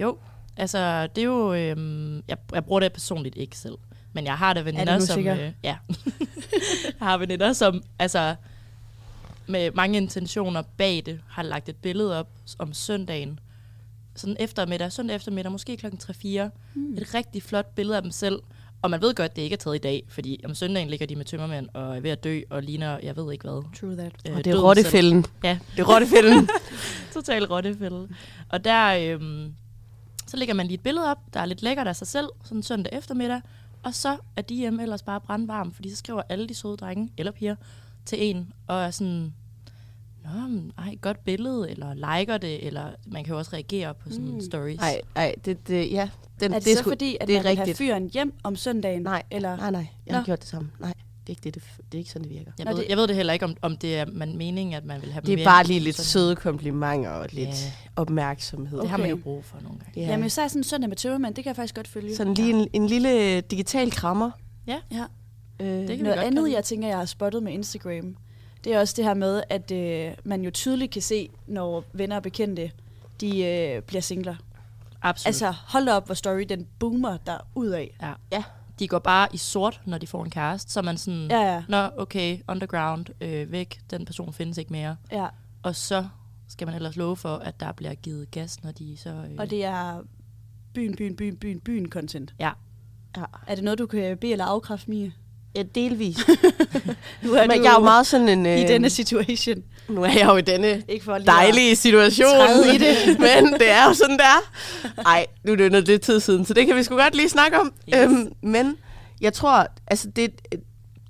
Jo, altså det er jo... Øhm, jeg, jeg bruger det personligt ikke selv. Men jeg har det veninder, som... sikker? Øh, ja. jeg har veninder, som altså, med mange intentioner bag det, har lagt et billede op om søndagen. Sådan eftermiddag, søndag eftermiddag, måske klokken 3-4. Mm. Et rigtig flot billede af dem selv. Og man ved godt, det ikke er taget i dag, fordi om søndagen ligger de med tømmermænd og er ved at dø og ligner, jeg ved ikke hvad. True that. Øh, Og det er rottefælden. selv. Ja, Det er rottefælden. total rottefælde. Og der, øhm, så lægger man lige et billede op, der er lidt lækkert af sig selv, sådan søndag eftermiddag, og så er DM ellers bare brandvarm, fordi så skriver alle de søde drenge eller piger til en, og er sådan, ej, godt billede, eller liker det, eller man kan jo også reagere på sådan Mm. stories. Nej, nej, det, det, ja. Den, Er det, det så sgu- fordi, at det er man vil have rigtigt. fyren hjem om søndagen? Nej, Eller? nej, nej. Jeg har Nå. gjort det samme. Nej, det er ikke, det, det, det er ikke sådan, det virker. Jeg, Nå, ved, det- jeg ved det heller ikke, om, om det er man meningen, at man vil have dem Det er mere bare lige lidt sådan. søde komplimenter og lidt Ja. opmærksomhed. Det har man jo Okay. brug for nogle gange. Ja. Jamen, især sådan en søndag med tømmermænd, det kan jeg faktisk godt følge. Sådan lige en, en lille digital krammer. Ja. Ja. Øh, Det kan Noget godt andet, jeg tænker, jeg har spottet med Instagram, det er også det her med, at øh, man jo tydeligt kan se, når venner og bekendte, de øh, bliver singler. Absolut. Altså, hold op, hvor story den boomer der ud af. ja. Ja. De går bare i sort, når de får en kæreste, så man sådan, Ja, ja, Nå, okay, underground, øh, væk, den person findes ikke mere. ja. Og så skal man ellers love for, at der bliver givet gas, når de så... Øh, Og det er byen, byen, byen, byen, byen content. Ja, ja. Er det noget, du kan bede eller afkræfte, Mie? Ja, delvis. Nu er Men du jeg er jo meget sådan en... i øh, denne situation. Nu er jeg jo i denne Ikke for dejlige situation. i det. men det er jo sådan, der. Ej, nu er det jo noget lidt tid siden, så det kan vi sgu godt lige snakke om. Yes. Øhm, men jeg tror, altså det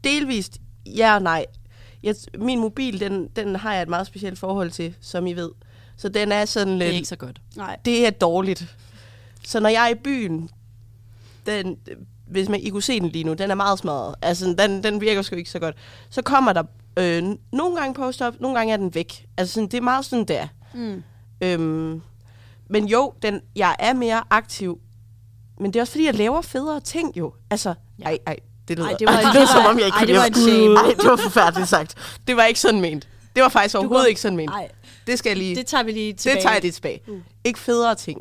delvist ja og nej. Jeg, min mobil, den, den har jeg et meget specielt forhold til, som I ved. Så den er sådan det lidt... er ikke så godt. Nej. det er dårligt. Så når jeg er i byen, den, hvis man, I kunne se den lige nu, den er meget smadret. Altså, den, den virker sgu ikke så godt. Så kommer der øh, nogle gange post op, nogle gange er den væk. Altså, sådan, det er meget sådan der. Mm. Øhm, men jo, den, jeg er mere aktiv. Men det er også fordi, jeg laver federe ting jo. Altså, Ja. ej, ej, det lyder, Ej, det var- ej, det lyder var- som om, jeg ikke ej, det var en. Ej, det var forfærdeligt sagt. Det var ikke sådan ment. Det var faktisk overhovedet går- ikke sådan ment. Nej, Det skal jeg lige... det tager vi lige tilbage. Det tager jeg lidt tilbage. Mm. Ikke federe ting.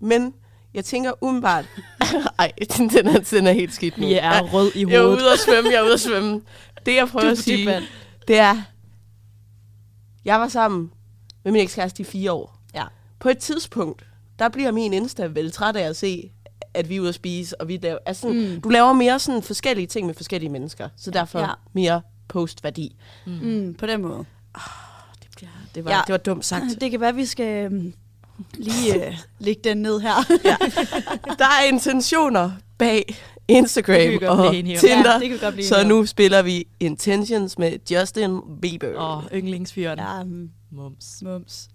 Men jeg tænker umiddelbart... Ej, den, den, er, den er helt skidt nu. Vi er rød i Jeg er hovedet. ude at svømme, jeg er ude at svømme. Det, jeg prøver Du er at sige, vand. det er... Jeg var sammen med min ekskæreste i fire år. Ja. På et tidspunkt, der bliver min Insta vel træt af at se, at vi er ude at spise, og vi laver... Altså, sådan, Mm. mm. du laver mere sådan forskellige ting med forskellige mennesker, så derfor Ja. mere postværdi. Mm, på den måde. Det, bliver, det, var, Ja. ja. det var dumt sagt. Det kan være, vi skal øhm, lige øh, lægge den ned her. Der er intentioner bag Instagram og. Tinder, Ja, det kan vi godt blive så nu spiller vi Intentions med Justin Bieber. Åh, oh, yndlingsfyren. Ja. Ja, mm, Mums. mums.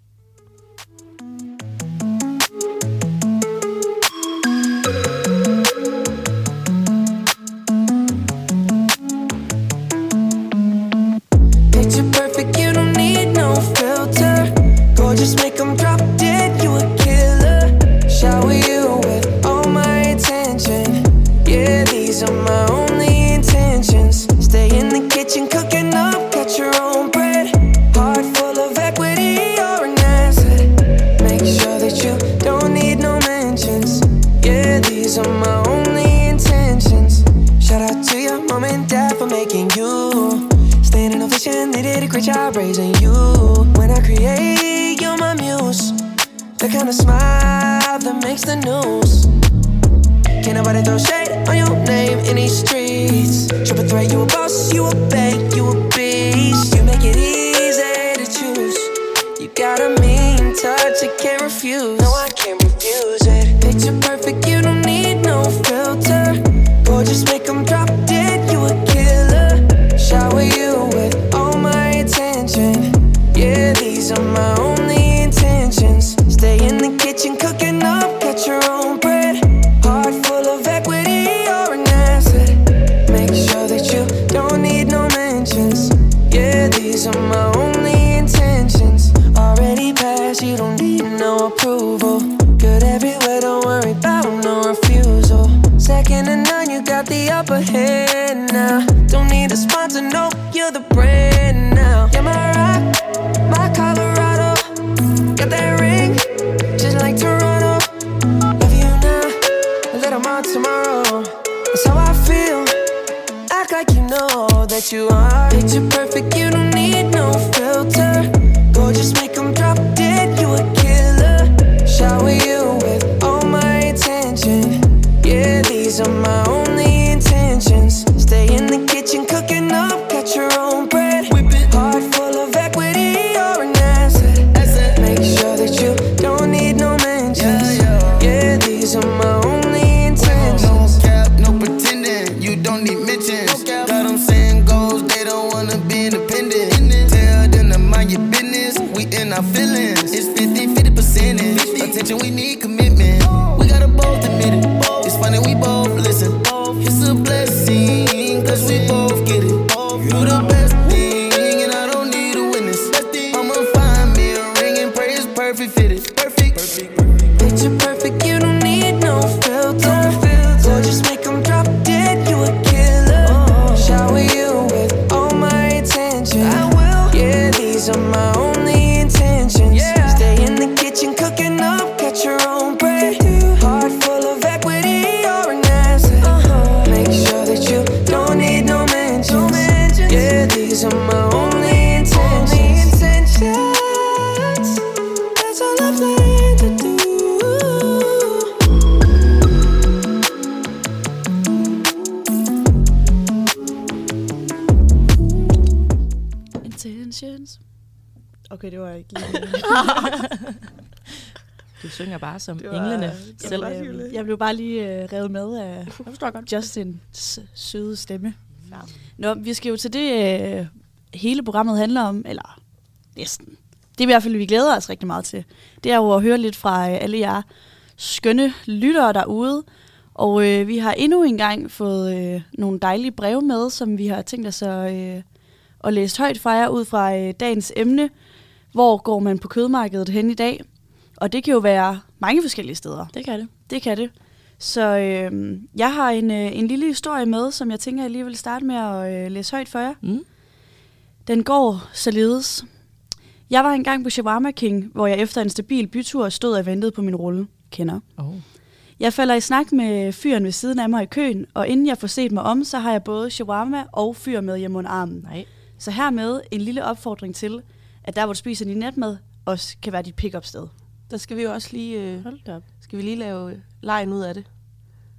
Picture perfect, you don't need no filter. Gorgeous, make 'em drop Yeah, Bare som Det var- englene var selv. bare Øhm, jeg blev bare lige øh, revet med af Jeg. Justins søde stemme. Ja. Nå, vi skal jo til det, øh, hele programmet handler om, eller næsten. Det er i hvert fald, vi glæder os rigtig meget til. Det er jo at høre lidt fra øh, alle jer skønne lyttere derude. Og øh, vi har endnu en gang fået øh, nogle dejlige breve med, som vi har tænkt os at, øh, at læse højt fra jer ud fra øh, dagens emne. Hvor går man på kødmarkedet hen i dag? Og det kan jo være mange forskellige steder. Det kan det. Det kan det. Så øh, jeg har en, øh, en lille historie med, som jeg tænker, jeg lige vil starte med at øh, læse højt for jer. Mm. Den går således. Jeg var engang på Shawarma King, hvor jeg efter en stabil bytur stod og ventede på min rulle. kender. Oh. Jeg falder i snak med fyren ved siden af mig i køen, og inden jeg får set mig om, så har jeg både shawarma og fyr med hjem under armen. Nej. Så hermed en lille opfordring til, at der hvor du spiser din natmad, også kan være dit pick-up sted. Der skal vi jo også lige, øh, Hold da op. skal vi lige lave øh, lejen ud af det.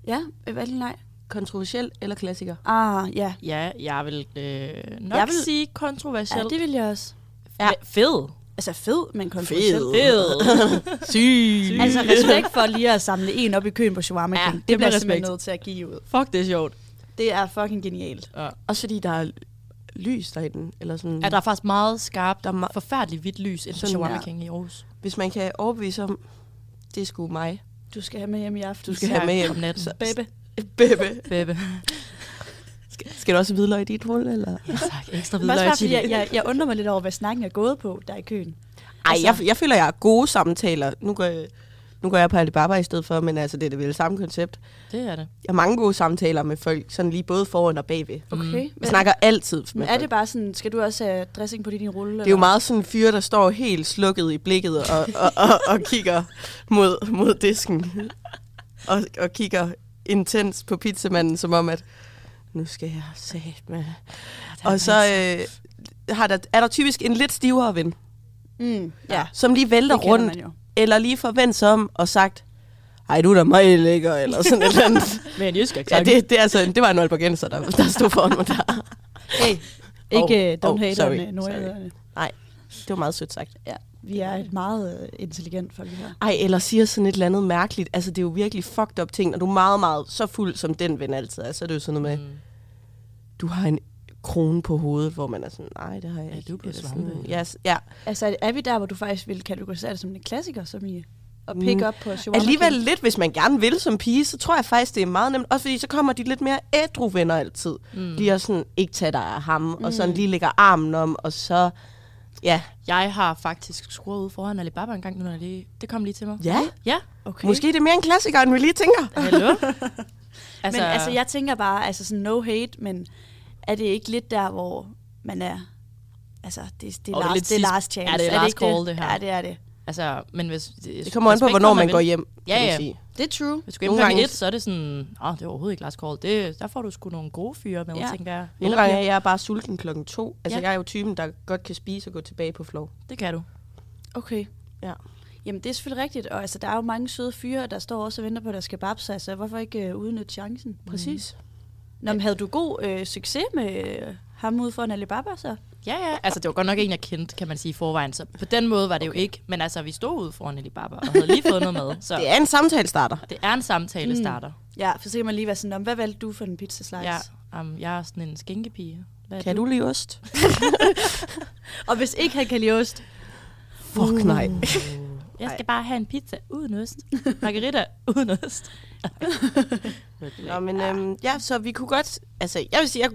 Ja, hvad er det nej? Kontroversiel eller klassiker? Ah, ja. Ja, jeg vil øh, nok Jeg vil- sige Ja, kontroversielt. det vil jeg også. ja. Fed. Altså fed, men kontroversiel. Fed. Syg! Altså respekt for lige at samle en op i køen på Shawarma Ja, King. det det bliver jeg simpelthen respekt. nødt til at give ud. Fuck, det er sjovt. Det er fucking genialt. Ja. Også fordi der er lys derinde. Eller sådan, Ja, der er faktisk meget skarpt, Der er ma- forfærdeligt hvidt lys Sådan, Shawarma ja. King i Aarhus. Hvis man kan overbevise om, det er sgu mig. Du skal have med hjem i aften. Du skal have med hjem. Om natten. Så- Baby. Bebe. Bebe. Skal, skal du også hvidløg i dit hul, eller? Ja, tak. Ekstra bare, fordi jeg, jeg, jeg undrer mig lidt over, hvad snakken er gået på, der i køen. Ej, Altså- jeg, jeg føler, jeg har gode samtaler. Nu går jeg, nu går jeg på Alibaba i stedet for, men altså, det er det vel samme koncept. Det er det. Jeg har mange gode samtaler med folk, sådan lige både foran og bagved. Okay. Jeg snakker altid med Men er folk. det bare sådan, skal du også have dressing på din rulle? Det er jo meget sådan en fyr, der står helt slukket i blikket og, og, og, og kigger mod, mod disken. Og, og kigger intens på pizzamanden, som om at, nu skal jeg se med. Og så øh, har der, er der typisk en lidt stivere ven, Mm, ja, som lige vælter rundt, man jo. Eller lige forventer sig om og sagt, ej, du er da meget lækker, eller sådan et eller andet. Med en jysk Ja, det, det, er altså, det var en Aalborgenser, der, der stod foran mig der. Hey, ikke Oh, don't oh, hate sorry, on nordjyderne. Det var meget sødt sagt. Ja, vi er et meget øh, intelligent folk her. Ej, eller siger sådan et eller andet mærkeligt. Altså, det er jo virkelig fucked up ting, og du er meget, meget så fuld, som den ven altid er. Så er det jo sådan noget med, Mm. du har en krone på hovedet, hvor man er sådan, nej, det har jeg Er ikke. du på svampe, yes, ja. Altså, er- er vi der, hvor du faktisk vil kategorisere det som en klassiker, som i Mm. pick up på Shawarma Alligevel King? lidt, hvis man gerne vil som pige, så tror jeg faktisk, det er meget nemt. Også fordi så kommer de lidt mere ædru venner altid. Mm. Lige at sådan, ikke tage dig af ham, mm. og sådan lige lægger armen om, og så, ja. Jeg har faktisk skruet ud foran Alibaba en gang, nu når jeg lige, det kom lige til mig. Ja, Ja, Okay. måske det er mere en klassiker, end vi lige tænker. hallo. Altså, men altså, jeg tænker bare, altså sådan no hate, men er det ikke lidt der, hvor man er... Altså, det, det, er, last, lidt det er last chance. Ja, det er det last ikke call, det her. Ja, det er det. Altså, men hvis... Det kommer an på, hvornår man går hjem, Ja, man ja. sige. Det er true. Hvis du går hjem et, så er det sådan, åh, det er overhovedet ikke last call. Det, der får du sgu nogle gode fyre med, Ja. tænker jeg. Nogle gange er jeg bare sulten klokken to. Altså, Ja. jeg er jo typen, der godt kan spise og gå tilbage på floor. Det kan du. Okay. Ja. Jamen, det er selvfølgelig rigtigt. Og altså, der er jo mange søde fyre, der står også og venter på, at der skal babse. Så hvorfor ikke øh, udnytte chancen? Præcis. Nå, men havde du god øh, succes med øh, ham ude foran Alibaba, så? Ja, ja. Altså, det var godt nok en, jeg kendte, kan man sige, i forvejen. Så på den måde var det okay. jo ikke. Men altså, vi stod ude foran Alibaba og havde lige fået noget med. Så Det er en samtale starter. det er en samtale Mm. starter. Ja, for så kan man lige være sådan, "Nå, hvad valgte du for en pizza slice? Ja, um, jeg er sådan en skænkepige. Hvad Kan du lide ost? Og hvis ikke han kan lide ost, Fuck nej. Jeg skal bare have en pizza uden ost. Margarita uden ost. Nå, men øhm, ja, så vi kunne godt... Altså, jeg vil sige... Jeg,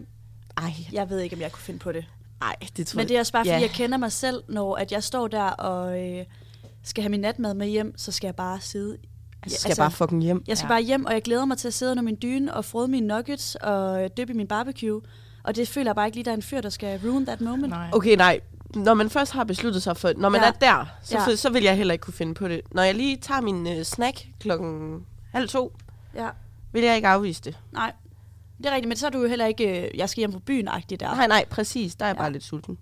ej, jeg ved ikke, om jeg kunne finde på det. ej, det tror Men det er også bare, fordi Ja. jeg kender mig selv, når at jeg står der og øh, skal have min natmad med hjem, så skal jeg bare sidde. jeg skal altså, bare fucking hjem. Jeg skal Ja. bare hjem, og jeg glæder mig til at sidde under min dyne og frode mine nuggets og dyppe i min barbecue. Og det føler jeg bare ikke lige, der er en fyr, der skal ruin that moment. Nej. Okay, nej. Når man først har besluttet sig for... Når man Ja. er der, så, Ja. ja. så vil jeg heller ikke kunne finde på det. Når jeg lige tager min øh, snack klokken halv to, Ja, vil jeg ikke afvise det. nej. Det er rigtigt, men så er du jo heller ikke, øh, jeg skal hjem på byen-agtig der. Nej, nej, præcis. Der er jeg Ja. bare lidt sulten.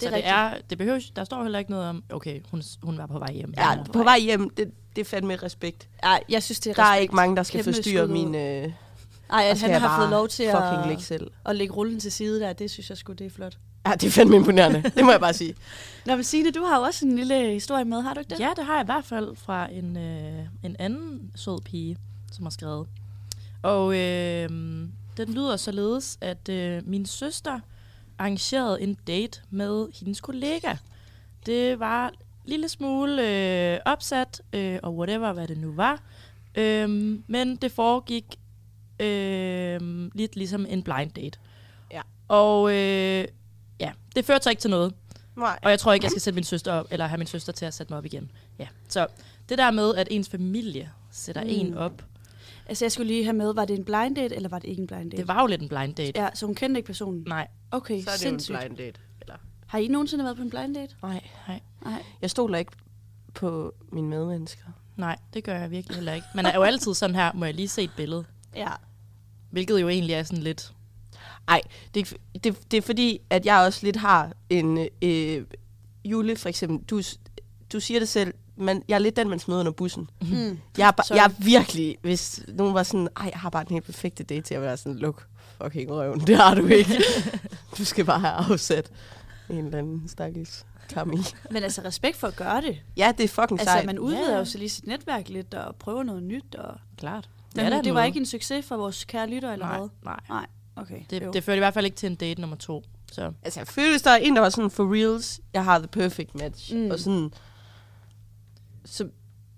Det er så det rigtigt. er, det behøver, der står heller ikke noget om, okay, hun, hun var på vej hjem. Ja, var på vej hjem, det, det er fandme respekt. Ja, jeg synes, det er Der er respekt. ikke mange, der skal Kæmpe forstyrre skud. min... Øh, Ej, at han har fået lov til fucking ligge at, selv. at lægge rullen til side der, det synes jeg sgu, det er flot. Ja, det er fandme imponerende. det må jeg bare sige. Nå, men Signe, du har jo også en lille historie med, har du ikke det? Ja, det har jeg i hvert fald fra en, øh, en anden sød pige, som har skrevet. Og øh, den lyder således, at øh, min søster arrangerede en date med hendes kollega. Det var lille smule øh, opsat, øh, og whatever, hvad det nu var. Øh, men det foregik øh, lidt ligesom en blind date. Ja. Og øh, ja, det førte sig ikke til noget. Nej. Og jeg tror ikke, jeg skal sætte min søster op, eller have min søster til at sætte mig op igen. Ja. Så det der med, at ens familie sætter mm. en op, Altså, jeg skulle lige have med, var det en blind date, eller var det ikke en blind date? det var jo lidt en blind date. Ja, så hun kendte ikke personen? Nej, Okay, Så er det jo en sindssygt. blind date. Eller? Har I nogensinde været på en blind date? Nej. nej. Nej. Jeg stoler ikke på mine medmennesker. Nej, det gør jeg virkelig heller ikke. Man er jo altid sådan her, må jeg lige se et billede. Ja. Hvilket jo egentlig er sådan lidt... Nej, det, er det, det er fordi, at jeg også lidt har en... Øh, Jule, for eksempel, du, du siger det selv, men jeg er lidt den, man smider under bussen. Mm. Jeg er, ba- jeg er virkelig, hvis nogen var sådan, ej, jeg har bare den helt perfekte date til at være sådan, luk fucking røven. Det har du ikke. du skal bare have afsat en eller anden stakkels i. Men altså respekt for at gøre det. Ja, det er fucking Altså, sejt. man udvider Ja, ja. jo så lige sit netværk lidt og prøver noget nyt. Og... Klart. Men da det, det var ikke en succes for vores kære lytter, eller Nej, hvad? nej. Nej, okay. Det, jo. det førte i hvert fald ikke til en date nummer to. Så Altså, jeg følte, hvis der er en, der var sådan, for reals, jeg har the perfect match. Mm. Og sådan, så,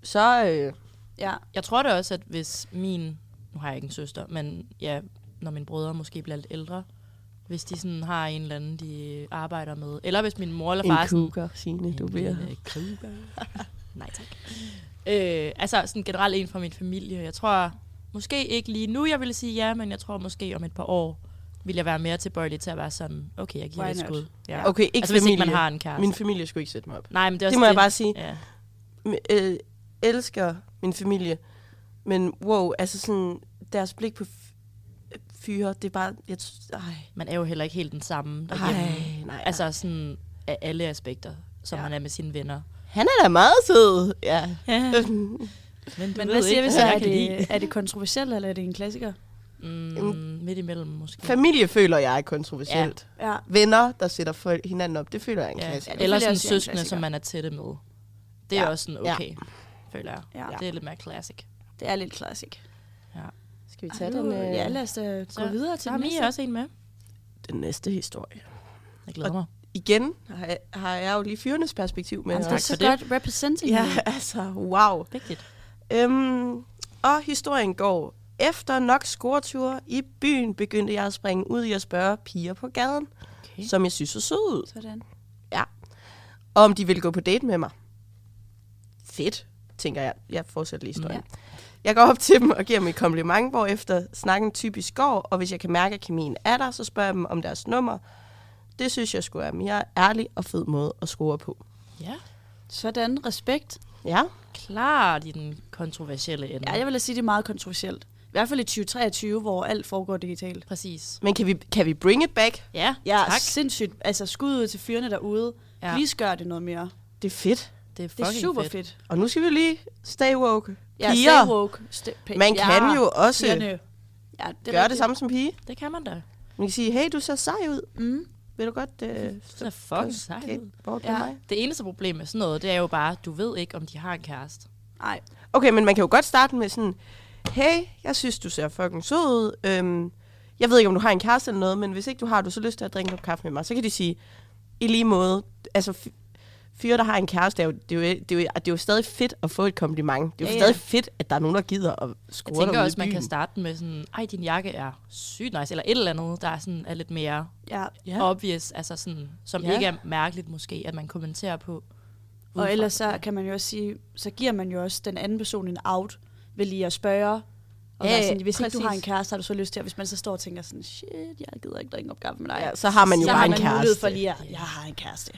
så øh, Ja. jeg tror da også, at hvis min... Nu har jeg ikke en søster, men ja, når mine brødre måske bliver lidt ældre, hvis de sådan har en eller anden, de arbejder med, eller hvis min mor eller far... en cougar, Signe, du En bliver. lille cougar. Nej, tak. Øh, altså sådan generelt en fra min familie. Jeg tror måske ikke lige nu, jeg ville sige ja, men jeg tror måske om et par år, vil jeg være mere tilbøjelig til at være sådan, okay, jeg giver Why det et skud. Ja. Okay, ikke altså hvis familie. ikke man har en kæreste. Min familie skulle ikke sætte mig op. Nej, men det er også Det må jeg bare sige. Ja. Øh, elsker min familie, men wow, altså sådan, deres blik på fyre, det er bare, jeg, ej, Man er jo heller ikke helt den samme. ej, derhjemme. nej. Altså sådan af alle aspekter, som Ja. ja. man er med sine venner. han er da meget sød. Ja. Ja. Øh, Men, Men hvad siger ikke, vi så? Er det, er det kontroversielt, eller er det en klassiker? Mm, midt imellem måske. Familie føler jeg er kontroversielt. Ja. Venner, der sætter folk hinanden op, det føler jeg er en Ja. klassiker. det Eller sådan søskende, klassiker. som man er tætte med. Det er Ja. også sådan Ja. okay, føler jeg. Ja. Det er lidt mere classic. Det er lidt klassik. Skal vi tage Ej, den, øh, Ja, lad os da gå videre til Så den næste. også en med. den næste historie? Jeg glæder Og- mig. Igen har jeg, har jeg jo lige fyrenes perspektiv med. Jamen, det er så for det. godt representing. Ja, altså, wow. Vigtigt. Øhm, og historien går. Efter nok scoreture i byen, begyndte jeg at springe ud i at spørge piger på gaden, Okay. som jeg synes så søde ud, Sådan. om de ville gå på date med mig. Fedt, tænker jeg. Jeg fortsætter lige historien. Ja. Jeg går op til dem og giver dem et kompliment, hvorefter snakken typisk går, og hvis jeg kan mærke, at kemien er der, så spørger jeg dem om deres nummer. Det synes jeg skulle være mere ærlig og fed måde at score på. Ja. Sådan. Respekt. Ja, Klart i den kontroversielle ende. Ja, jeg vil sige, det er meget kontroversielt. I hvert fald i 2023, hvor alt foregår digitalt. Præcis. men kan vi, kan vi bring it back? Ja, Ja, tak. sindssygt. Altså, skud ud til fyrene derude. Ja. Please gør det noget mere. Det er fedt. Det er Det er super fedt. fedt. Og nu skal vi lige stay woke. Ja, Piger. stay woke. Pa- Man ja, kan jo også pigerne. Ja, det gøre det samme som pige. Det kan man da. Man kan sige, hey, du ser sej ud. Mm. Vil du godt Det er fucking sejt Ja. mig? Det eneste problem med sådan noget, det er jo bare, du ved ikke, om de har en kæreste. Nej, Okay, men man kan jo godt starte med sådan, hey, jeg synes, du ser fucking sød ud. Øhm, jeg ved ikke, om du har en kæreste eller noget, men hvis ikke du har, du så lyst til at drikke en kop kaffe med mig, så kan de sige, i lige måde, altså fyre, der har en kæreste, er jo, det, er jo, det, er jo, det er jo stadig fedt at få et kompliment. Det er jo Ja, ja, ja. stadig fedt, at der er nogen, der gider at Jeg score tænker dig også, man kan starte med sådan, ej, din jakke er sygt nice, eller et eller andet, der er, sådan, er lidt mere ja. obvious, altså sådan, som Ja. ikke er mærkeligt måske, at man kommenterer på. udefra. Og ellers så kan man jo også sige, så giver man jo også den anden person en out ved lige at spørge. Og Ja, sådan, hvis ikke du præcis. har en kæreste, har du så lyst til, at hvis man så står og tænker sådan, shit, jeg gider ikke drikke en kop kaffe med dig. Ja, så har man jo så bare har en man mulighed kæreste. for lige at, jeg har en kæreste.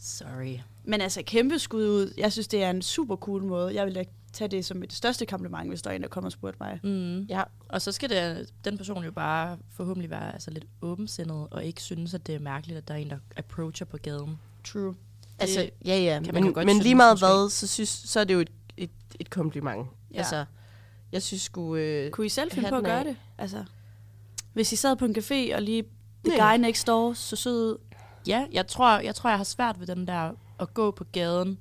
Sorry. Men altså, kæmpe skud ud. Jeg synes, det er en super cool måde. Jeg vil da tage det som et største kompliment, hvis der er en, der kommer og spurgte mig. Mm. Ja, Og så skal det, den person jo bare forhåbentlig være altså, lidt åbensindet, og ikke synes, at det er mærkeligt, at der er en, der approacher på gaden. True. altså, ja, ja. kan man Men, godt men lige meget hvad, så, synes, så er det jo et, et, et kompliment. Ja. Altså, jeg synes sgu... Øh, Kunne I selv finde på at Hatten af. gøre det? Altså, hvis I sad på en café, og lige the Nej. guy next door så sød ud. Ja, jeg tror, jeg tror, jeg har svært ved den der at gå på gaden,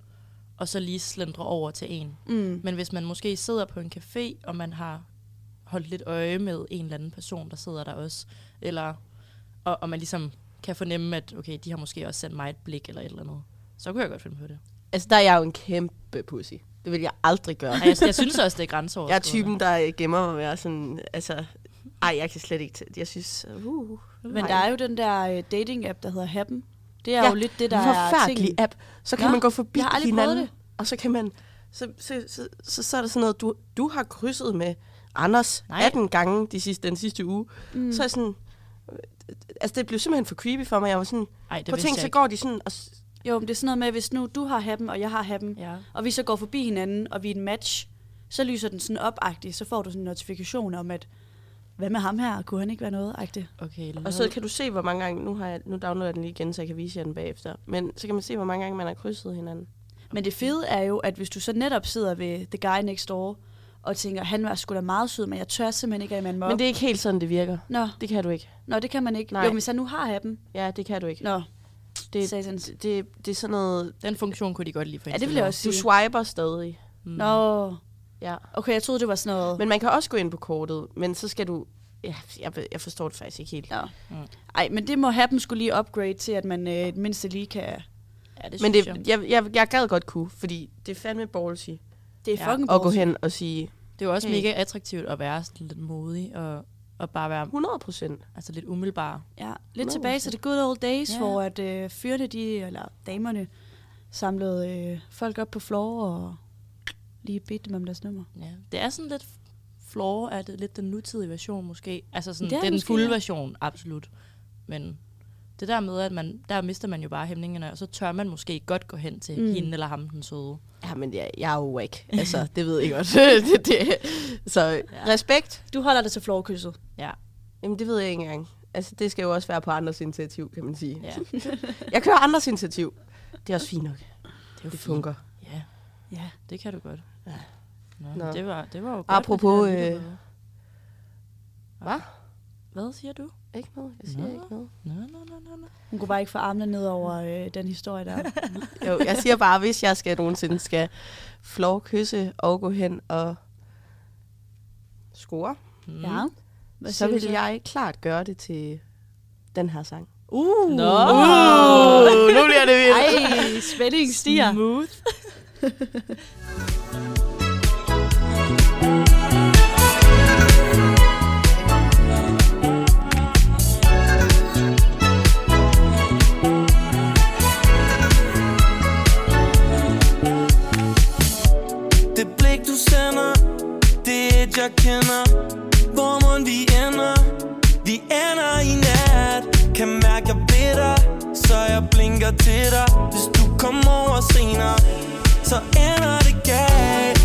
og så lige slendre over til en. Mm. Men hvis man måske sidder på en café, og man har holdt lidt øje med en eller anden person, der sidder der også, eller, og, og man ligesom kan fornemme, at okay, de har måske også sendt mig et blik eller et eller andet, så kunne jeg godt finde på det. altså, der er jeg jo en kæmpe pussy. Det vil jeg aldrig gøre. Ej, jeg, jeg synes også, det er grænseoverskridende. Jeg er typen, der øh, gemmer mig være sådan, altså, ej, jeg kan slet ikke, t- jeg synes, uh, Men der er jo den der uh, dating-app, der hedder Happen. Det er Ja, jo lidt det, der er forfærdelig app. Så kan Nå, man gå forbi hinanden, og så kan man, så, så, så, så, så er der sådan noget, du, du har krydset med Anders Nej. Nej. 18 gange de sidste, den sidste uge. Mm. Så er jeg sådan, altså det blev simpelthen for creepy for mig. Jeg var sådan, Ej, det på ting, så går de sådan og Jo, men det er sådan noget med, hvis nu du har happen, og jeg har happen, Ja. og vi så går forbi hinanden, og vi er en match, så lyser den sådan op-agtigt, så får du sådan en notifikation om, at hvad med ham her? Kunne han ikke være noget agtigt? Okay, Og så kan du se, hvor mange gange... Nu, har jeg, nu downloader jeg den lige igen, så jeg kan vise jer den bagefter. Men så kan man se, hvor mange gange man har krydset hinanden. Men det fede er jo, at hvis du så netop sidder ved the guy next door, og tænker, han var sgu da meget sød, men jeg tør simpelthen ikke, at man må Men det er ikke helt sådan, det virker. Nå, Det kan du ikke. nå, det kan man ikke. Nej. Jo, hvis han nu har happen. Ja, det kan du ikke. Nå, Det, det, satans. det, det, det er sådan noget... Den funktion kunne de godt lige få Ja, det vil jeg også Du sige. swiper stadig. Mm. Nå, Ja. okay, jeg troede, det var sådan noget. Men man kan også gå ind på kortet, men så skal du... Ja, jeg, jeg forstår det faktisk ikke helt. Ja. Mm. Ej, men det må happen skulle lige upgrade til, at man øh, mindste lige kan... Ja, det Men det, jeg. jeg, jeg, jeg gad godt kunne, fordi det er fandme ballsy Det er Ja, fucking at gå hen og sige Det er jo også Hey. mega attraktivt at være sådan lidt modig og, og bare være 100 procent. altså lidt umiddelbar. Ja, lidt 100%. tilbage til the good old days, ja. hvor at øh, fyrene, de, eller damerne, samlede øh, folk op på floor og lige bedte dem om deres nummer. Ja. Det er sådan lidt floor af det, lidt den nutidige version måske. Altså sådan, Det er det er den fulde ja. version, absolut. Men det der med, at man, der mister man jo bare hæmningerne, og så tør man måske godt gå hen til Mm. hende eller ham, den søde. Ja, men jeg, jeg er jo ikke. Altså, det ved jeg godt. det, det. Så Ja. respekt. Du holder dig til floorkysset. Ja. Jamen, det ved jeg ikke engang. Altså, det skal jo også være på andres initiativ, kan man sige. ja. Jeg kører andres initiativ. Det er også fint nok. Det, er jo Det fint. fungerer. Ja, det kan du godt. Ja. Nå, Nå. Det, var, det var jo godt. Apropos, øh. Hvad? Hvad siger du? Ikke noget. Jeg siger Nå. ikke noget. Nå, nå, nå, nå, nå. Hun kunne bare ikke få armene ned over øh, den historie der. Jo, jeg siger bare, hvis jeg skal nogensinde skal flov kysse og gå hen og score, Mm. ja. Hvad så vil jeg klart gøre det til den her sang. Uh, Nå. Uh, nu bliver det vildt. Ej, spændingen stiger. Smooth. Det blik du sender Det er et jeg kender. Hvor må vi ender? Vi ender i nat. Kan mærke jeg ved dig Så jeg blinker til dig. Hvis du kommer over senere. Så ender det galt.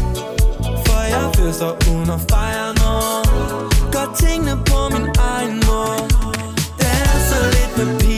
For jeg fester uden at fejre noget. Gør tingene på min egen måde. Det er så lidt med piger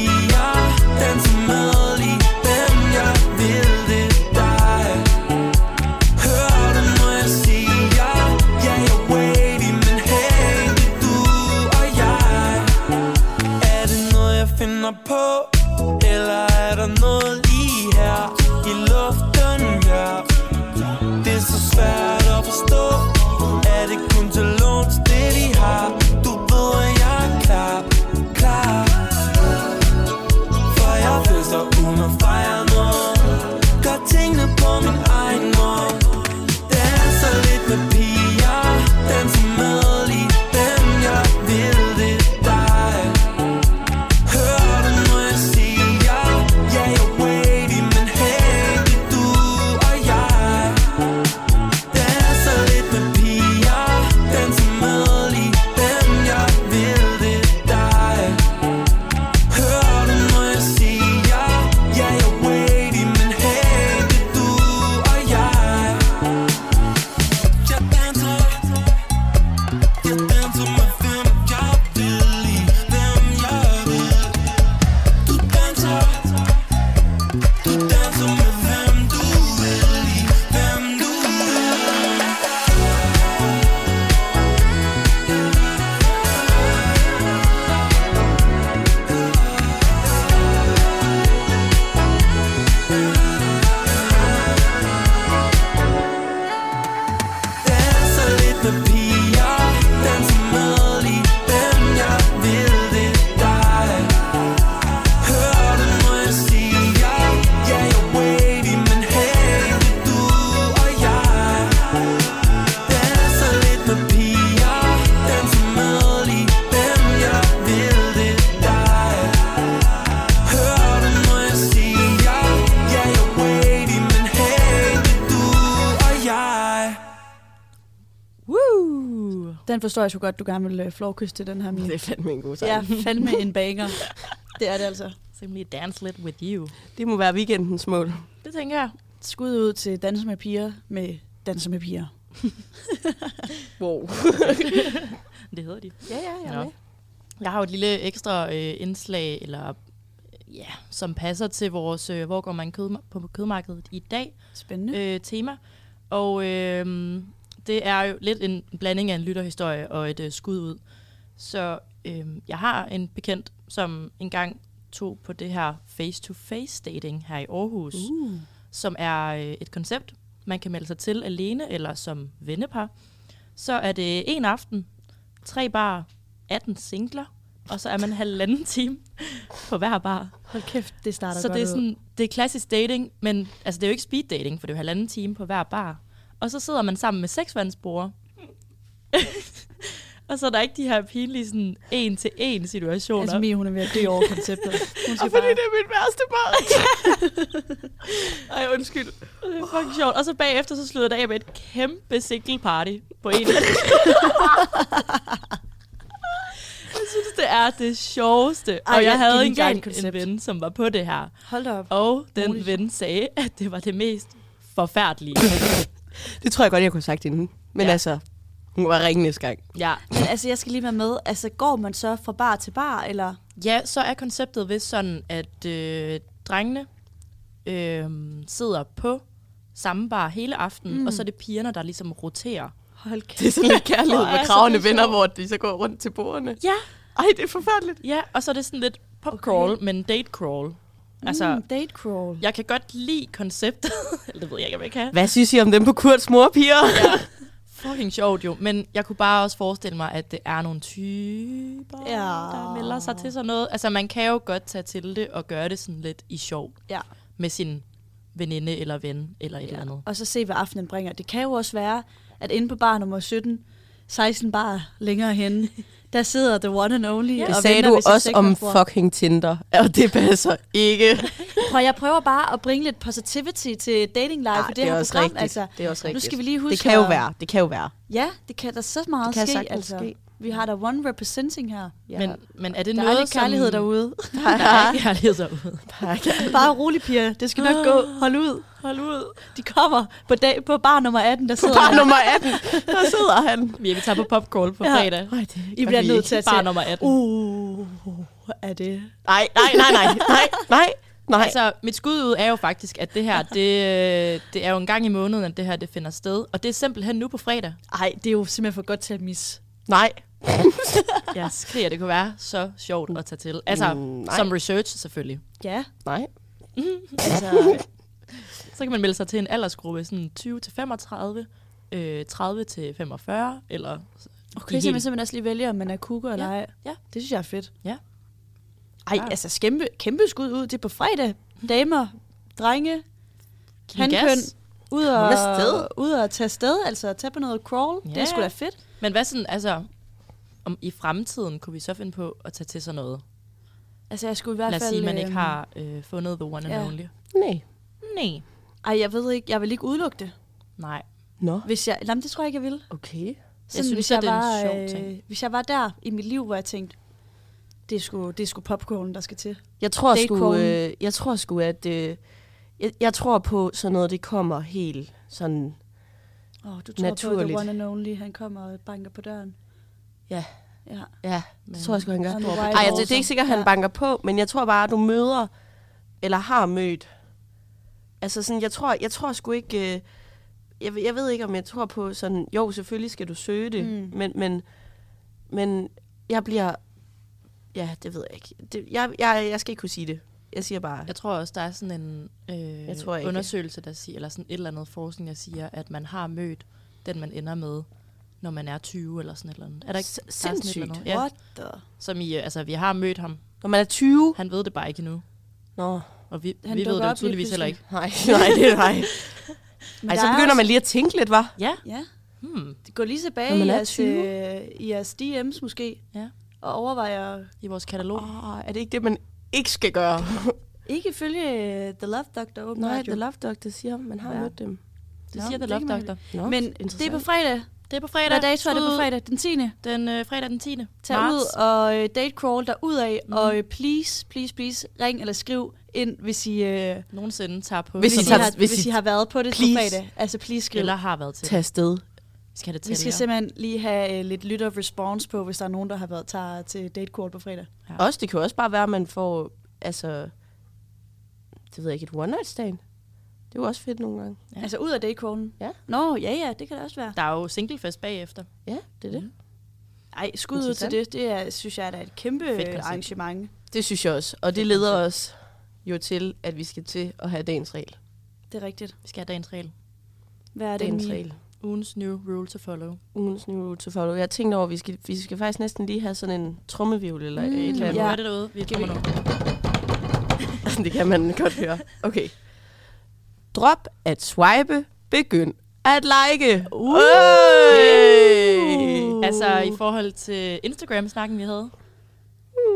Den forstår jeg så godt, du gerne vil øh, floorkysse til den her, Mie. Det er fandme en god sang. Ja, fandme en banger. Det er det altså. Simply dance lidt with you. Det må være weekendens mål. Det tænker jeg. Skud ud til Danser med piger med Danser med piger. Wow. Det hedder de. Ja, ja, Nå. Jeg har jo et lille ekstra øh, indslag, eller ja, som passer til vores, øh, hvor går man kød, på kødmarkedet i dag, Spændende. øh, tema. Og øh, det er jo lidt en blanding af en lytterhistorie og et øh, skud ud. Så øh, jeg har en bekendt, som engang tog på det her face-to-face dating her i Aarhus, uh. som er øh, et koncept, man kan melde sig til alene eller som vennepar. Så er det en aften, tre bar, 18 singler, og så er man halvanden time på hver bar. Hold kæft, det starter Så godt det er, ud. sådan, det er klassisk dating, men altså, det er jo ikke speed dating, for det er jo halvanden time på hver bar. Og så sidder man sammen med seksvandsbrugere. og så er der ikke de her pinlige sådan, en-til-en situationer. Altså, Mie, hun er ved at dø over konceptet. Hun Og fordi bare... det er mit værste barn. Ej, undskyld. det er fucking sjovt. Og så bagefter, så slutter det af med et kæmpe single party på en. jeg synes, det er det sjoveste. Ej, og jeg havde engang en koncept. ven, som var på det her. Hold op. Og den Roligt. ven sagde, at det var det mest forfærdelige. Det tror jeg godt, jeg kunne have sagt inden. Men Ja. altså, hun var ringe næste gang. ja. Men altså, jeg skal lige være med. Altså, går man så fra bar til bar, eller... Ja, så er konceptet vist sådan, at øh, drengene øh, sidder på samme bar hele aftenen, Mm. mm. og så er det pigerne, der ligesom roterer. Hold kæft. Det er sådan lidt kærlighed med kravende venner, hvor de så går rundt til bordene. Ja. Ej, det er forfærdeligt. Ja, og så er det sådan lidt popcrawl, okay. men date crawl. Altså, mm, date crawl. jeg kan godt lide konceptet. Eller det ved jeg ikke, om jeg kan. Hvad synes I om dem på Kurts morpiger? Ja. Fucking sjovt jo. Men jeg kunne bare også forestille mig, at det er nogle typer, Ja. der melder sig til sådan noget. Altså, man kan jo godt tage til det og gøre det sådan lidt i sjov. Ja. Med sin veninde eller ven eller et Ja. eller andet. Og så se, hvad aftenen bringer. Det kan jo også være, at inde på bar nummer 17, 16 bar længere henne, der sidder the one and only. Det og sagde venter du også om fucking Tinder. Og det passer ikke. Prøv, jeg prøver bare at bringe lidt positivity til dating life Ej, for det, her også program. rigtigt. Altså, det er også nu rigtigt. skal vi lige huske det kan jo være. Det kan jo være. Ja, det kan der så meget Det kan ske. Altså. ske. Vi har der one representing her. Ja. Men, men er det Der er noget, lidt kærlighed som... derude. Der er ikke kærlighed derude. Bare rolig, piger. Det skal nok gå. Hold ud. Hold ud. De kommer på, dag, på bar nummer 18, der På sidder bar han. nummer 18, der sidder han. Vi, vi tager på popcorn på Ja. fredag. Ej, det I bliver nødt til at Bar nummer 18. Uh, er det... Nej, nej, nej, nej, nej, nej, nej. Altså, mit skud ud er jo faktisk, at det her, det, øh, det er jo en gang i måneden, at det her det finder sted. Og det er simpelthen nu på fredag. Ej, det er jo simpelthen for godt til at misse. nej. Jeg skriger, det kunne være så sjovt at tage til. Altså, Mm, som research selvfølgelig. Ja, Nej. altså... Så kan man melde sig til en aldersgruppe, sådan 20 til 35, øh, 30 til 45, eller... Okay, så man simpelthen også lige vælger, om man er kukker eller ej. ja. Det synes jeg er fedt. Ja. Ej, Ja. altså kæmpe, kæmpe skud ud. Det er på fredag. Damer, drenge, gas. Ud og, ud og tage sted, altså tage på noget crawl. Ja. Det er sgu da fedt. Men hvad sådan, altså... Om i fremtiden kunne vi så finde på at tage til sådan noget? Altså jeg skulle i hvert Lad os fald... sige, at man ikke øhm, har øh, fundet the one and ja. only. Nej. Nej. Ej, jeg ved ikke, jeg vil ikke udelukke det. Nej. Nå. Hvis jeg, jamen, det tror jeg ikke, jeg vil. Okay. Sådan, synes, hvis, at jeg det er en var, sjov øh, ting. hvis jeg var der i mit liv, hvor jeg tænkte, det er sgu, det er sgu popcorn, der skal til. Jeg tror sgu, øh, jeg tror sgu, at øh, jeg, jeg tror på sådan noget, det kommer helt sådan, Åh, oh, du tror på Naturligt. the one and only, han kommer og banker på døren. Ja. Ja. ja, det tror jeg sgu, han gør. Ej, altså, det er ikke sikkert, at han Ja. banker på, men jeg tror bare, at du møder, eller har mødt, altså sådan, jeg tror, jeg tror sgu ikke, øh, jeg, ved- jeg ved ikke, om jeg tror på sådan, jo, selvfølgelig skal du søge det, Mm. men, men, men jeg bliver, ja, det ved jeg ikke. Det, jeg, jeg, jeg skal ikke kunne sige det. Jeg siger bare, Jeg tror også, der er sådan en øh, Jeg tror ikke. undersøgelse, der siger, eller sådan et eller andet forskning, der siger, at man har mødt den, man ender med, når man er 20 eller sådan et eller andet. Er der ikke S- der er sådan et sindssygt. eller andet? Ja, What the? som i, øh, altså, vi har mødt ham. når man er 20, Han ved det bare ikke endnu. nå, Og vi, Han vi ved det jo tydeligvis heller ikke. nej, nej, det er nej. Ej, så er begynder også- man lige at tænke lidt, var. Ja. Ja, Hmm. gå lige tilbage man i er jeres, 20. øh, i jeres DM's måske, Ja. og overvejer, I vores katalog. Oh, er det ikke det, man ikke skal gøre? ikke ifølge øh, The Love Doctor åbenbart Nej, jo. The Love Doctor siger, man har Ja. ja. mødt dem. Det siger The det Love kan man- Doctor. Nå, Men det er på fredag, Det er på fredag. Hvad dato er det på Ud- fredag? Den 10. Den øh, fredag den 10. Tag marts. ud og øh, date crawl derud af, Mm. og øh, please, please, please, ring eller skriv ind, hvis I, øh, Nogensinde tager på. Hvis hvis, I tager- har, hvis hvis I- I har været på det Please. på fredag. Altså, please skriv. Eller har været til. Tag afsted. Vi skal have det Vi skal simpelthen lige have øh, lidt lytter response på, hvis der er nogen, der har været tager til date call på fredag. Ja. Også, det kan også bare være, at man får, altså, det ved jeg ikke, et one night stand. Det er jo også fedt nogle gange. Ja. Altså ud af date callen. Ja. Nå, ja, ja, det kan det også være. Der er jo singlefest bagefter. Ja, det er det. Mhm. Ej, skud ud til det. Det er, synes jeg, er da et kæmpe Fedt arrangement. Det synes jeg også. Og det leder os jo til, at vi skal til at have dagens regel. Det er rigtigt. Vi skal have dagens regel. Hvad er det? Dagens Mie? regel. Ugens new rule to follow. Ugens new rule to follow. Jeg tænkte over, at vi skal, vi skal faktisk næsten lige have sådan en trommevivl eller Mm, mm, et eller Kan andet. Ja. høre det derude? Vi kommer nu. det kan man godt høre. Okay. Drop at swipe. Begynd at like. Uh. Altså i forhold til Instagram-snakken, vi havde.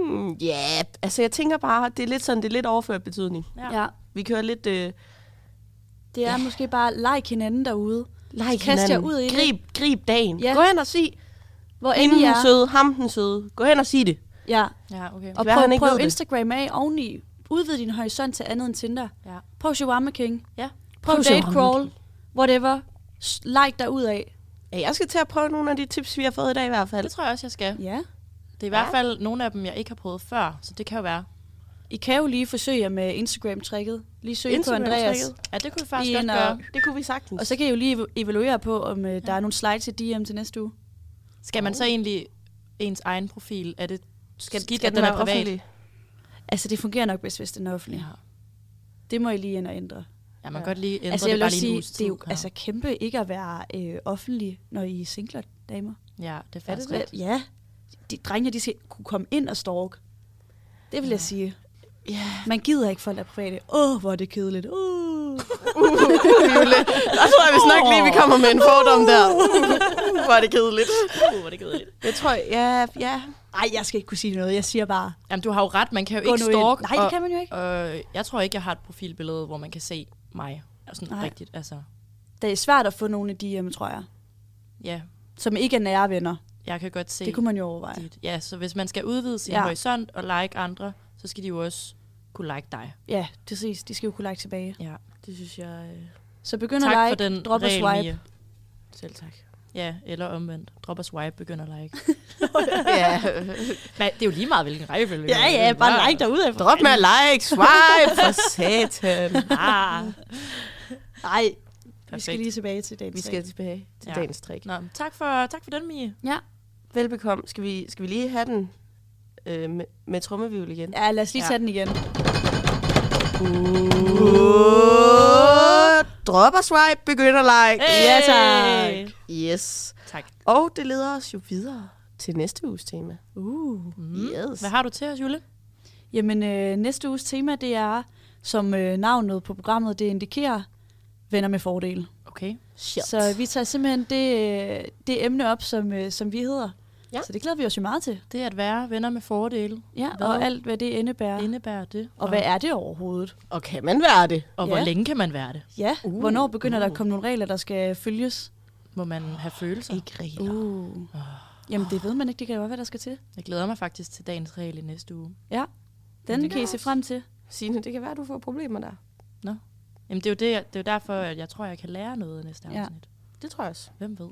Hmm, Ja, yeah. altså jeg tænker bare, det er lidt sådan, det er lidt overført betydning. Ja. Vi kører lidt uh, Det er måske bare like hinanden derude. like Kast jer hinanden. ud i det. grib, grib dagen. Ja. Gå hen og sig, Hvor hende end I den er. søde, ham den søde. Gå hen og sig det. Ja. Ja, okay. Og prøv, prøv. Instagram af oveni. Udvid din horisont til andet end Tinder. Ja. Prøv Shawarma King. Ja. Prøv, Prøv date crawl. Whatever. Like derud af. Ja, jeg skal til at prøve nogle af de tips, vi har fået i dag i hvert fald. Det tror jeg også, jeg skal. Ja. Det er i hvert fald nogle af dem, jeg ikke har prøvet før, så det kan jo være. I kan jo lige forsøge jer med Instagram-tricket. Lige søge på Instagram-tricket. Andreas. Ja, det kunne vi faktisk godt gøre. og- Det kunne vi sagtens. Og så kan I jo lige ev- evaluere på, om øh, der er nogle slides i DM til næste uge. Skal man så egentlig ens egen profil? Er det skal, skidt, skal at den den er privat? offentlig? Altså, det fungerer nok bedst, hvis den er offentlig. Ja. Ja. Det må I lige ind og ændre. ja, man kan godt lige ændre altså, jeg det vil bare lige sige, det er jo altså, kæmpe ikke at være øh, offentlig, når I er singler, damer. Ja, det er faktisk det? rigtigt. Ja. De drenge, de skal kunne komme ind og stalk. Det vil ja. jeg sige. Ja. Man gider ikke folk, der er private. Åh, oh, hvor er det kedeligt. Uh. Jule. Der tror jeg, vi snakker lige, vi kommer med en fordom der. Hvor er det kedeligt. Uh, hvor er det kedeligt. Jeg tror, ja, ja. Ej, jeg skal ikke kunne sige noget. Jeg siger bare, Jamen, du har jo ret. Man kan jo ikke nu ind. stalk. Nej, det kan man jo ikke. og, og, jeg tror ikke, jeg har et profilbillede, hvor man kan se mig. Og sådan Nej. rigtigt, altså. Det er svært at få nogle af de hjemme, tror jeg. Ja, Som ikke er nære venner. jeg kan godt se Det kunne man jo overveje. dit. Ja, så hvis man skal udvide sin ja. Horisont og like andre, så skal de jo også kunne like dig. Ja, præcis. De skal jo kunne like tilbage. Ja. Det synes jeg... øh, Så begynd tak at like, drop og swipe. Mia. Selv tak. Ja, eller omvendt. Drop og swipe, begynder at like. ja. Nej, det er jo lige meget, hvilken rækkefølge. Ja, ja, bare like derude efter. Drop med at like, swipe, for satan. Ah. Nej, vi Perfekt. skal lige tilbage til dagens Vi skal tilbage til Ja. dagens trick. Nå, tak for, tak for den, Mie. Ja. Velbekomme. Skal vi, skal vi lige have den øh, med, med trommevivl igen? ja, lad os lige Ja. tage den igen. Uh, drop og swipe, begynder like. Hey! Ja, tak. Yes. Tak. Og det leder os jo videre til næste uges tema. Uh. Mm. Yes. Hvad har du til os, Jule? Jamen, øh, næste uges tema, det er, som øh, navnet på programmet, det indikerer, venner med fordel. Okay. Shit. Så vi tager simpelthen det, øh, det emne op, som, øh, som vi hedder. Ja. Så det glæder vi os jo meget til. Det er at være venner med fordele. Ja, Hvad? og alt, hvad det indebærer. Ja. Indebærer det. Og hvad er det overhovedet? Og kan man være det? og Ja. hvor længe kan man være det? Ja, Uh, uh, hvornår begynder uh. der uh. at komme nogle regler, der skal følges? Må man have følelser? Ikke regler. Uh. Jamen, det ved man ikke. Det kan jo være, hvad der skal til. Jeg glæder mig faktisk til dagens regel i næste uge. Ja, den kan I se frem til. Signe, det kan være, du får problemer der. Jamen, det er jo, det, det er jo derfor, at jeg tror, jeg kan lære noget næste Ja. afsnit. Det tror jeg også. Hvem ved?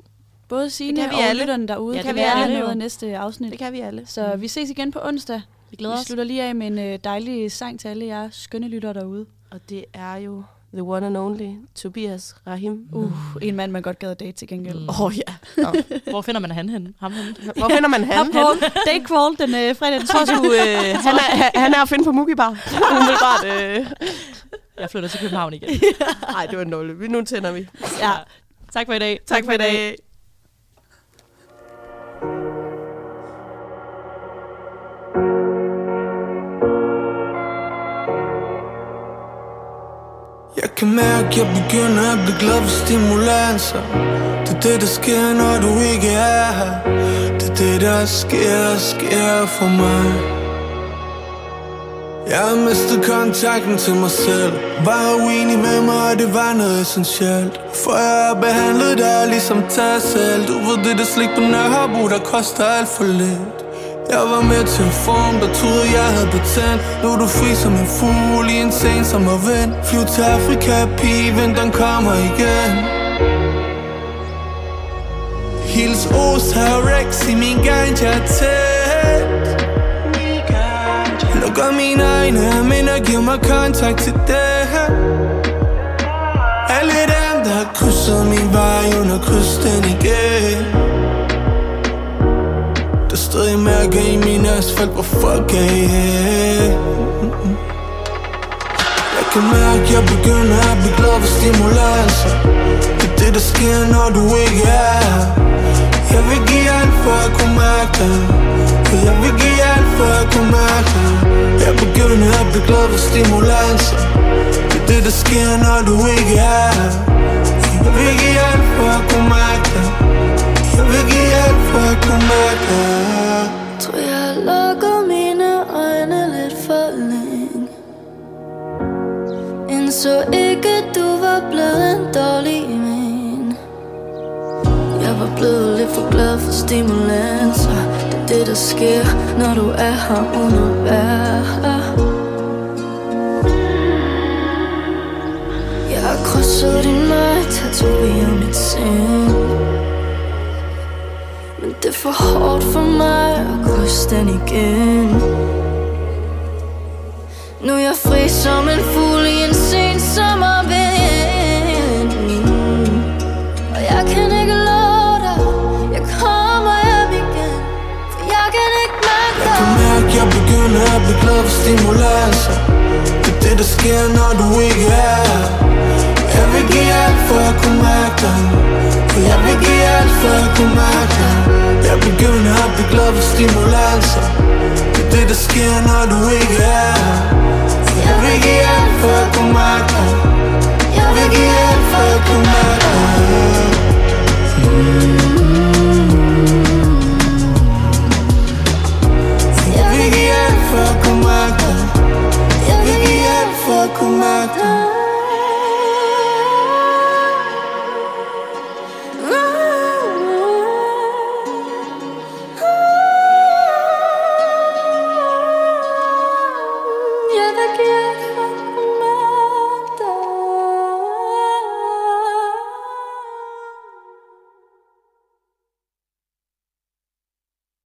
Både Signe kan vi og alle. lytterne derude Ja, det kan kan vi alle noget af næste afsnit. Det kan vi alle. Så vi ses igen på onsdag. Vi glæder Vi os. slutter lige af med en øh, dejlig sang til alle jer skønne lyttere derude. Og det er jo the one and only Tobias Rahim. Uh, en mand, man godt gad at date til gengæld. Mm. Åh oh, ja. Hvor finder man han henne? Ham henne? Hvor finder man ham? Crawl. Date crawl den øh, fredag den Jeg tror 10. sgu, øh, han, er, han- han er at finde på Mugi Bar. Umiddelbart. Øh. Jeg flytter til København igen. Nej, det var en nul. Vi- Nu tænder vi. Ja. Tak for i dag. Tak for i dag. Jeg kan mærke, jeg begynder at blive glad for stimulanser Det er det, der sker, når du ikke er her. Det er det, der sker, sker for mig. Jeg har mistet kontakten til mig selv. Var uenig med mig, og det var noget essentielt. For jeg har behandlet dig ligesom dig selv. Du ved det, der slik på Nørrebro, der koster alt for lidt jeg var med til en form, der troede jeg havde betændt Nu er du fri som en fugl i en sen sommervind. Flyv til Afrika, pige, vinteren kommer igen. Hils Os her Rex i min ganja tæt Lukker mine egne minder, giver mig kontakt til det. Alle dem, der har krydset min vej under kysten igen stadig mærker i min asfalt, hvor fuck er I her? Jeg kan mærke, jeg begynder at blive glad for stimulanser Det er det, der sker, når du ikke er. Jeg vil give alt for at kunne mærke dig. Jeg vil give alt for at kunne mærke dig. Jeg begynder at blive glad for stimulanser Det er det, der sker, når der sker, når du er her under vejr Jeg har krydset din vej, tatoveret mit sind. Men det er for hårdt for mig at krydse den igen. Nu er jeg fri som en fugl. Jeg begynder at blive glad for stimulanser Det er det, der sker, når du ikke er her. Jeg vil give alt for at kunne mærke dig For jeg vil give alt for at kunne mærke dig Jeg begynder at blive glad for stimulanser Det er det, kumaka. If you ever fuck